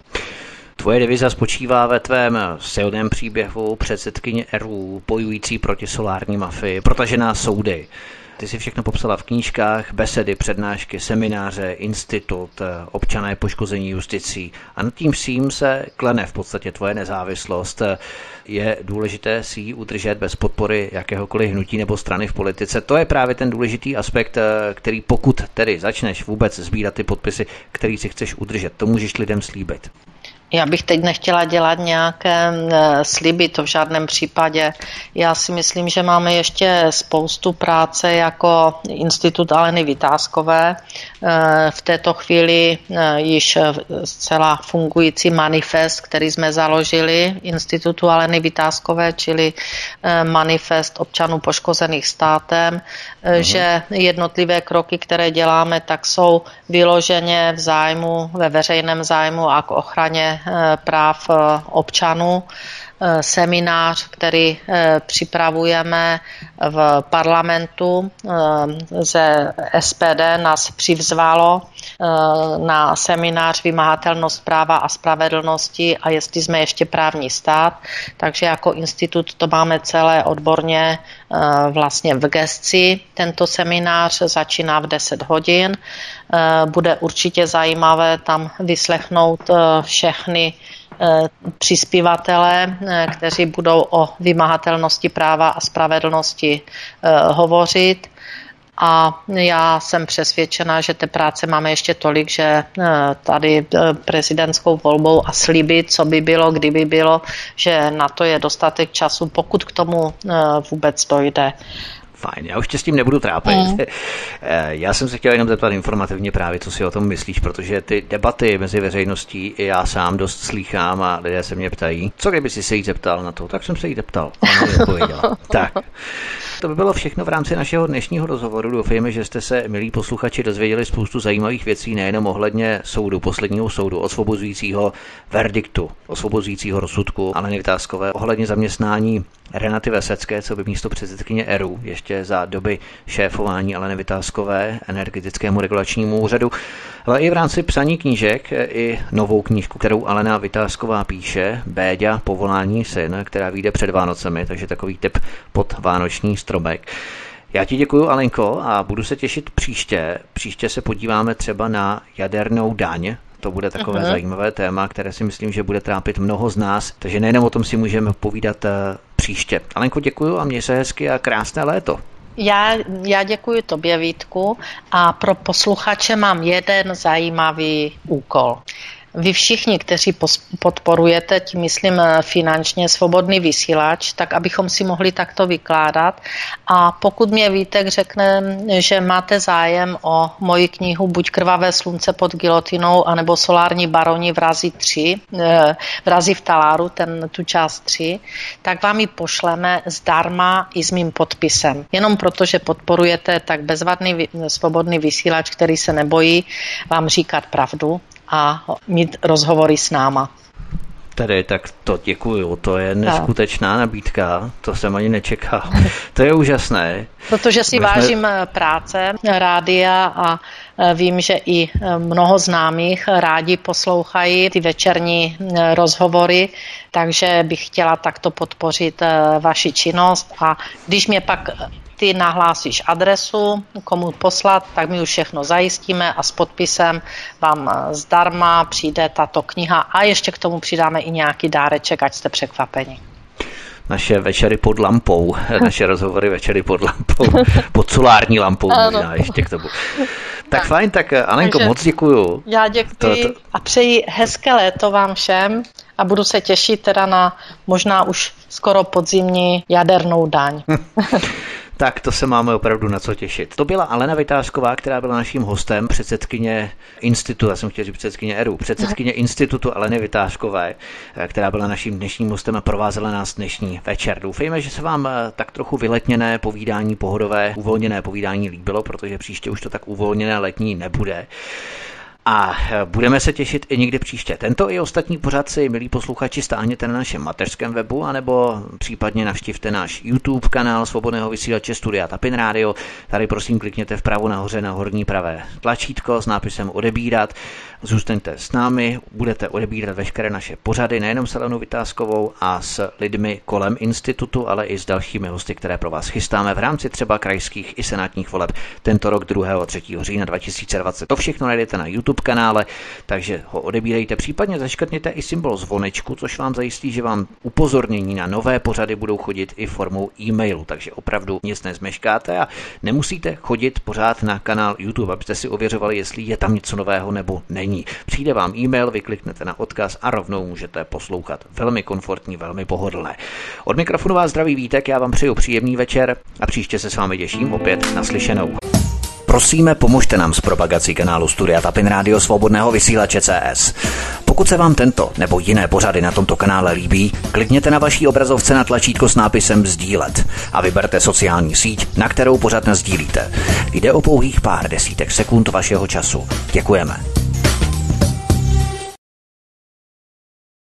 A: Tvoje diviza spočívá ve tvém silném příběhu předsedkyně ERU bojující proti solární mafii, protažená soudy, ty si všechno popsala v knížkách, besedy, přednášky, semináře, institut, občané poškození justicí a nad tím vším se klene v podstatě tvoje nezávislost. Je důležité si ji udržet bez podpory jakéhokoliv hnutí nebo strany v politice. To je právě ten důležitý aspekt, který pokud tedy začneš vůbec sbírat ty podpisy, který si chceš udržet, to můžeš lidem slíbit.
B: Já bych teď nechtěla dělat nějaké eh, sliby, to v žádném případě. Já si myslím, že máme ještě spoustu práce jako Institut Aleny Vytázkové. Eh, v této chvíli eh, již zcela fungující manifest, který jsme založili Institutu Aleny Vytázkové, čili manifest občanů poškozených státem, Uhum. že jednotlivé kroky, které děláme, tak jsou vyloženě v zájmu, ve veřejném zájmu a k ochraně práv eh, občanů. eh, seminář, který připravujeme v parlamentu ze SPD nás přivzvalo na seminář Vymahatelnost práva a spravedlnosti a jestli jsme ještě právní stát. Takže jako institut to máme celé odborně vlastně v gesci. Tento seminář začíná v 10 hodin. Bude určitě zajímavé tam vyslechnout všechny přispěvatele, kteří budou o vymahatelnosti práva a spravedlnosti hovořit. A já jsem přesvědčena, že té práce máme ještě tolik, že eh, tady eh, prezidentskou volbou a sliby, co by bylo, kdyby bylo, že na to je dostatek času, pokud k tomu eh, vůbec dojde.
A: Fajn, já už tě s tím nebudu trápit. Mm. Já jsem se chtěl jenom zeptat informativně právě, co si o tom myslíš, protože ty debaty mezi veřejností i já sám dost slýchám a lidé se mě ptají, co kdyby si se jí zeptal na to, tak jsem se jí zeptal. tak, to by bylo všechno v rámci našeho dnešního rozhovoru. Doufejme, že jste se, milí posluchači, dozvěděli spoustu zajímavých věcí, nejenom ohledně soudu, posledního soudu, osvobozujícího verdiktu, osvobozujícího rozsudku ale Vytázkové, ohledně zaměstnání Renaty Vesecké, co by místo předsedkyně ERU, ještě za doby šéfování Aleny Vytázkové energetickému regulačnímu úřadu, ale i v rámci psaní knížek, i novou knížku, kterou Alena Vytázková píše, Béďa, povolání syn, která vyjde před Vánocemi, takže takový typ pod vánoční stromek. Já ti děkuji, Alenko, a budu se těšit příště. Příště se podíváme třeba na jadernou daň, to bude takové uh-huh. zajímavé téma, které si myslím, že bude trápit mnoho z nás, takže nejenom o tom si můžeme povídat uh, příště. Alenko, děkuji a měj se hezky a krásné léto.
B: Já, já děkuji tobě, Vítku, a pro posluchače mám jeden zajímavý úkol. Vy všichni, kteří podporujete, tím myslím eh, finančně svobodný vysílač, tak abychom si mohli takto vykládat. A pokud mě Vítek řekne, že máte zájem o moji knihu Buď krvavé slunce pod gilotinou, anebo Solární baroni v razi 3, eh, v razi v taláru, ten, tu část 3, tak vám ji pošleme zdarma i s mým podpisem. Jenom proto, že podporujete tak bezvadný svobodný vysílač, který se nebojí vám říkat pravdu a mít rozhovory s náma.
A: Tedy, tak to děkuju, to je neskutečná nabídka, to jsem ani nečekal. To je úžasné.
B: Protože si My vážím jsme... práce rádia a e, vím, že i e, mnoho známých rádi poslouchají ty večerní rozhovory, takže bych chtěla takto podpořit vaši činnost a když mě pak ty nahlásíš adresu, komu poslat, tak my už všechno zajistíme a s podpisem vám eh, zdarma přijde tato kniha a ještě k tomu přidáme i nějaký dáreček, ať jste překvapeni
A: naše večery pod lampou, naše rozhovory večery pod lampou, pod solární lampou možná ještě k tomu. Tak, tak fajn, tak eh, Alenko, Takže moc děkuju.
B: Já děkuji to, to... a přeji hezké léto vám všem a budu se těšit teda na možná už skoro podzimní jadernou daň.
A: Tak to se máme opravdu na co těšit. To byla Alena Vytářková, která byla naším hostem, předsedkyně institutu, já jsem chtěl říct předsedkyně ERU, předsedkyně institutu Aleny Vytářkové, která byla naším dnešním hostem a provázela nás dnešní večer. Doufejme, že se vám eh, tak trochu vyletněné povídání, pohodové, uvolněné povídání líbilo, protože příště už to tak uvolněné letní nebude a e, budeme se těšit i někdy příště. Tento i ostatní pořad si, milí posluchači, stáhněte na našem mateřském webu, anebo případně navštivte náš YouTube kanál Svobodného vysílače Studia Tapin Radio. Tady prosím klikněte vpravo nahoře na horní pravé tlačítko s nápisem odebírat. Zůstaňte s námi, budete odebírat veškeré naše pořady, nejenom s Elenou Vytázkovou a s lidmi kolem institutu, ale i s dalšími hosty, které pro vás chystáme v rámci třeba krajských i senátních voleb tento rok 2. a 3. října 2020. To všechno najdete na YouTube YouTube kanále, takže ho odebírejte. Případně zaškrtněte i symbol zvonečku, což vám zajistí, že vám upozornění na nové pořady budou chodit i formou e-mailu, takže opravdu nic nezmeškáte a nemusíte chodit pořád na kanál YouTube, abyste si ověřovali, jestli je tam něco nového nebo není. Přijde vám e-mail, vykliknete na odkaz a rovnou můžete poslouchat. Velmi komfortní, velmi pohodlné. Od mikrofonu vás zdraví Vítek, já vám přeju příjemný večer a příště se s vámi těším opět naslyšenou. Prosíme, pomožte nám s propagací kanálu Studia Tapin Rádio Svobodného vysílače CS. Pokud se vám tento nebo jiné pořady na tomto kanále líbí, klikněte na vaší obrazovce na tlačítko s nápisem Sdílet a vyberte sociální síť, na kterou pořad sdílíte. Jde o pouhých pár desítek sekund vašeho času. Děkujeme.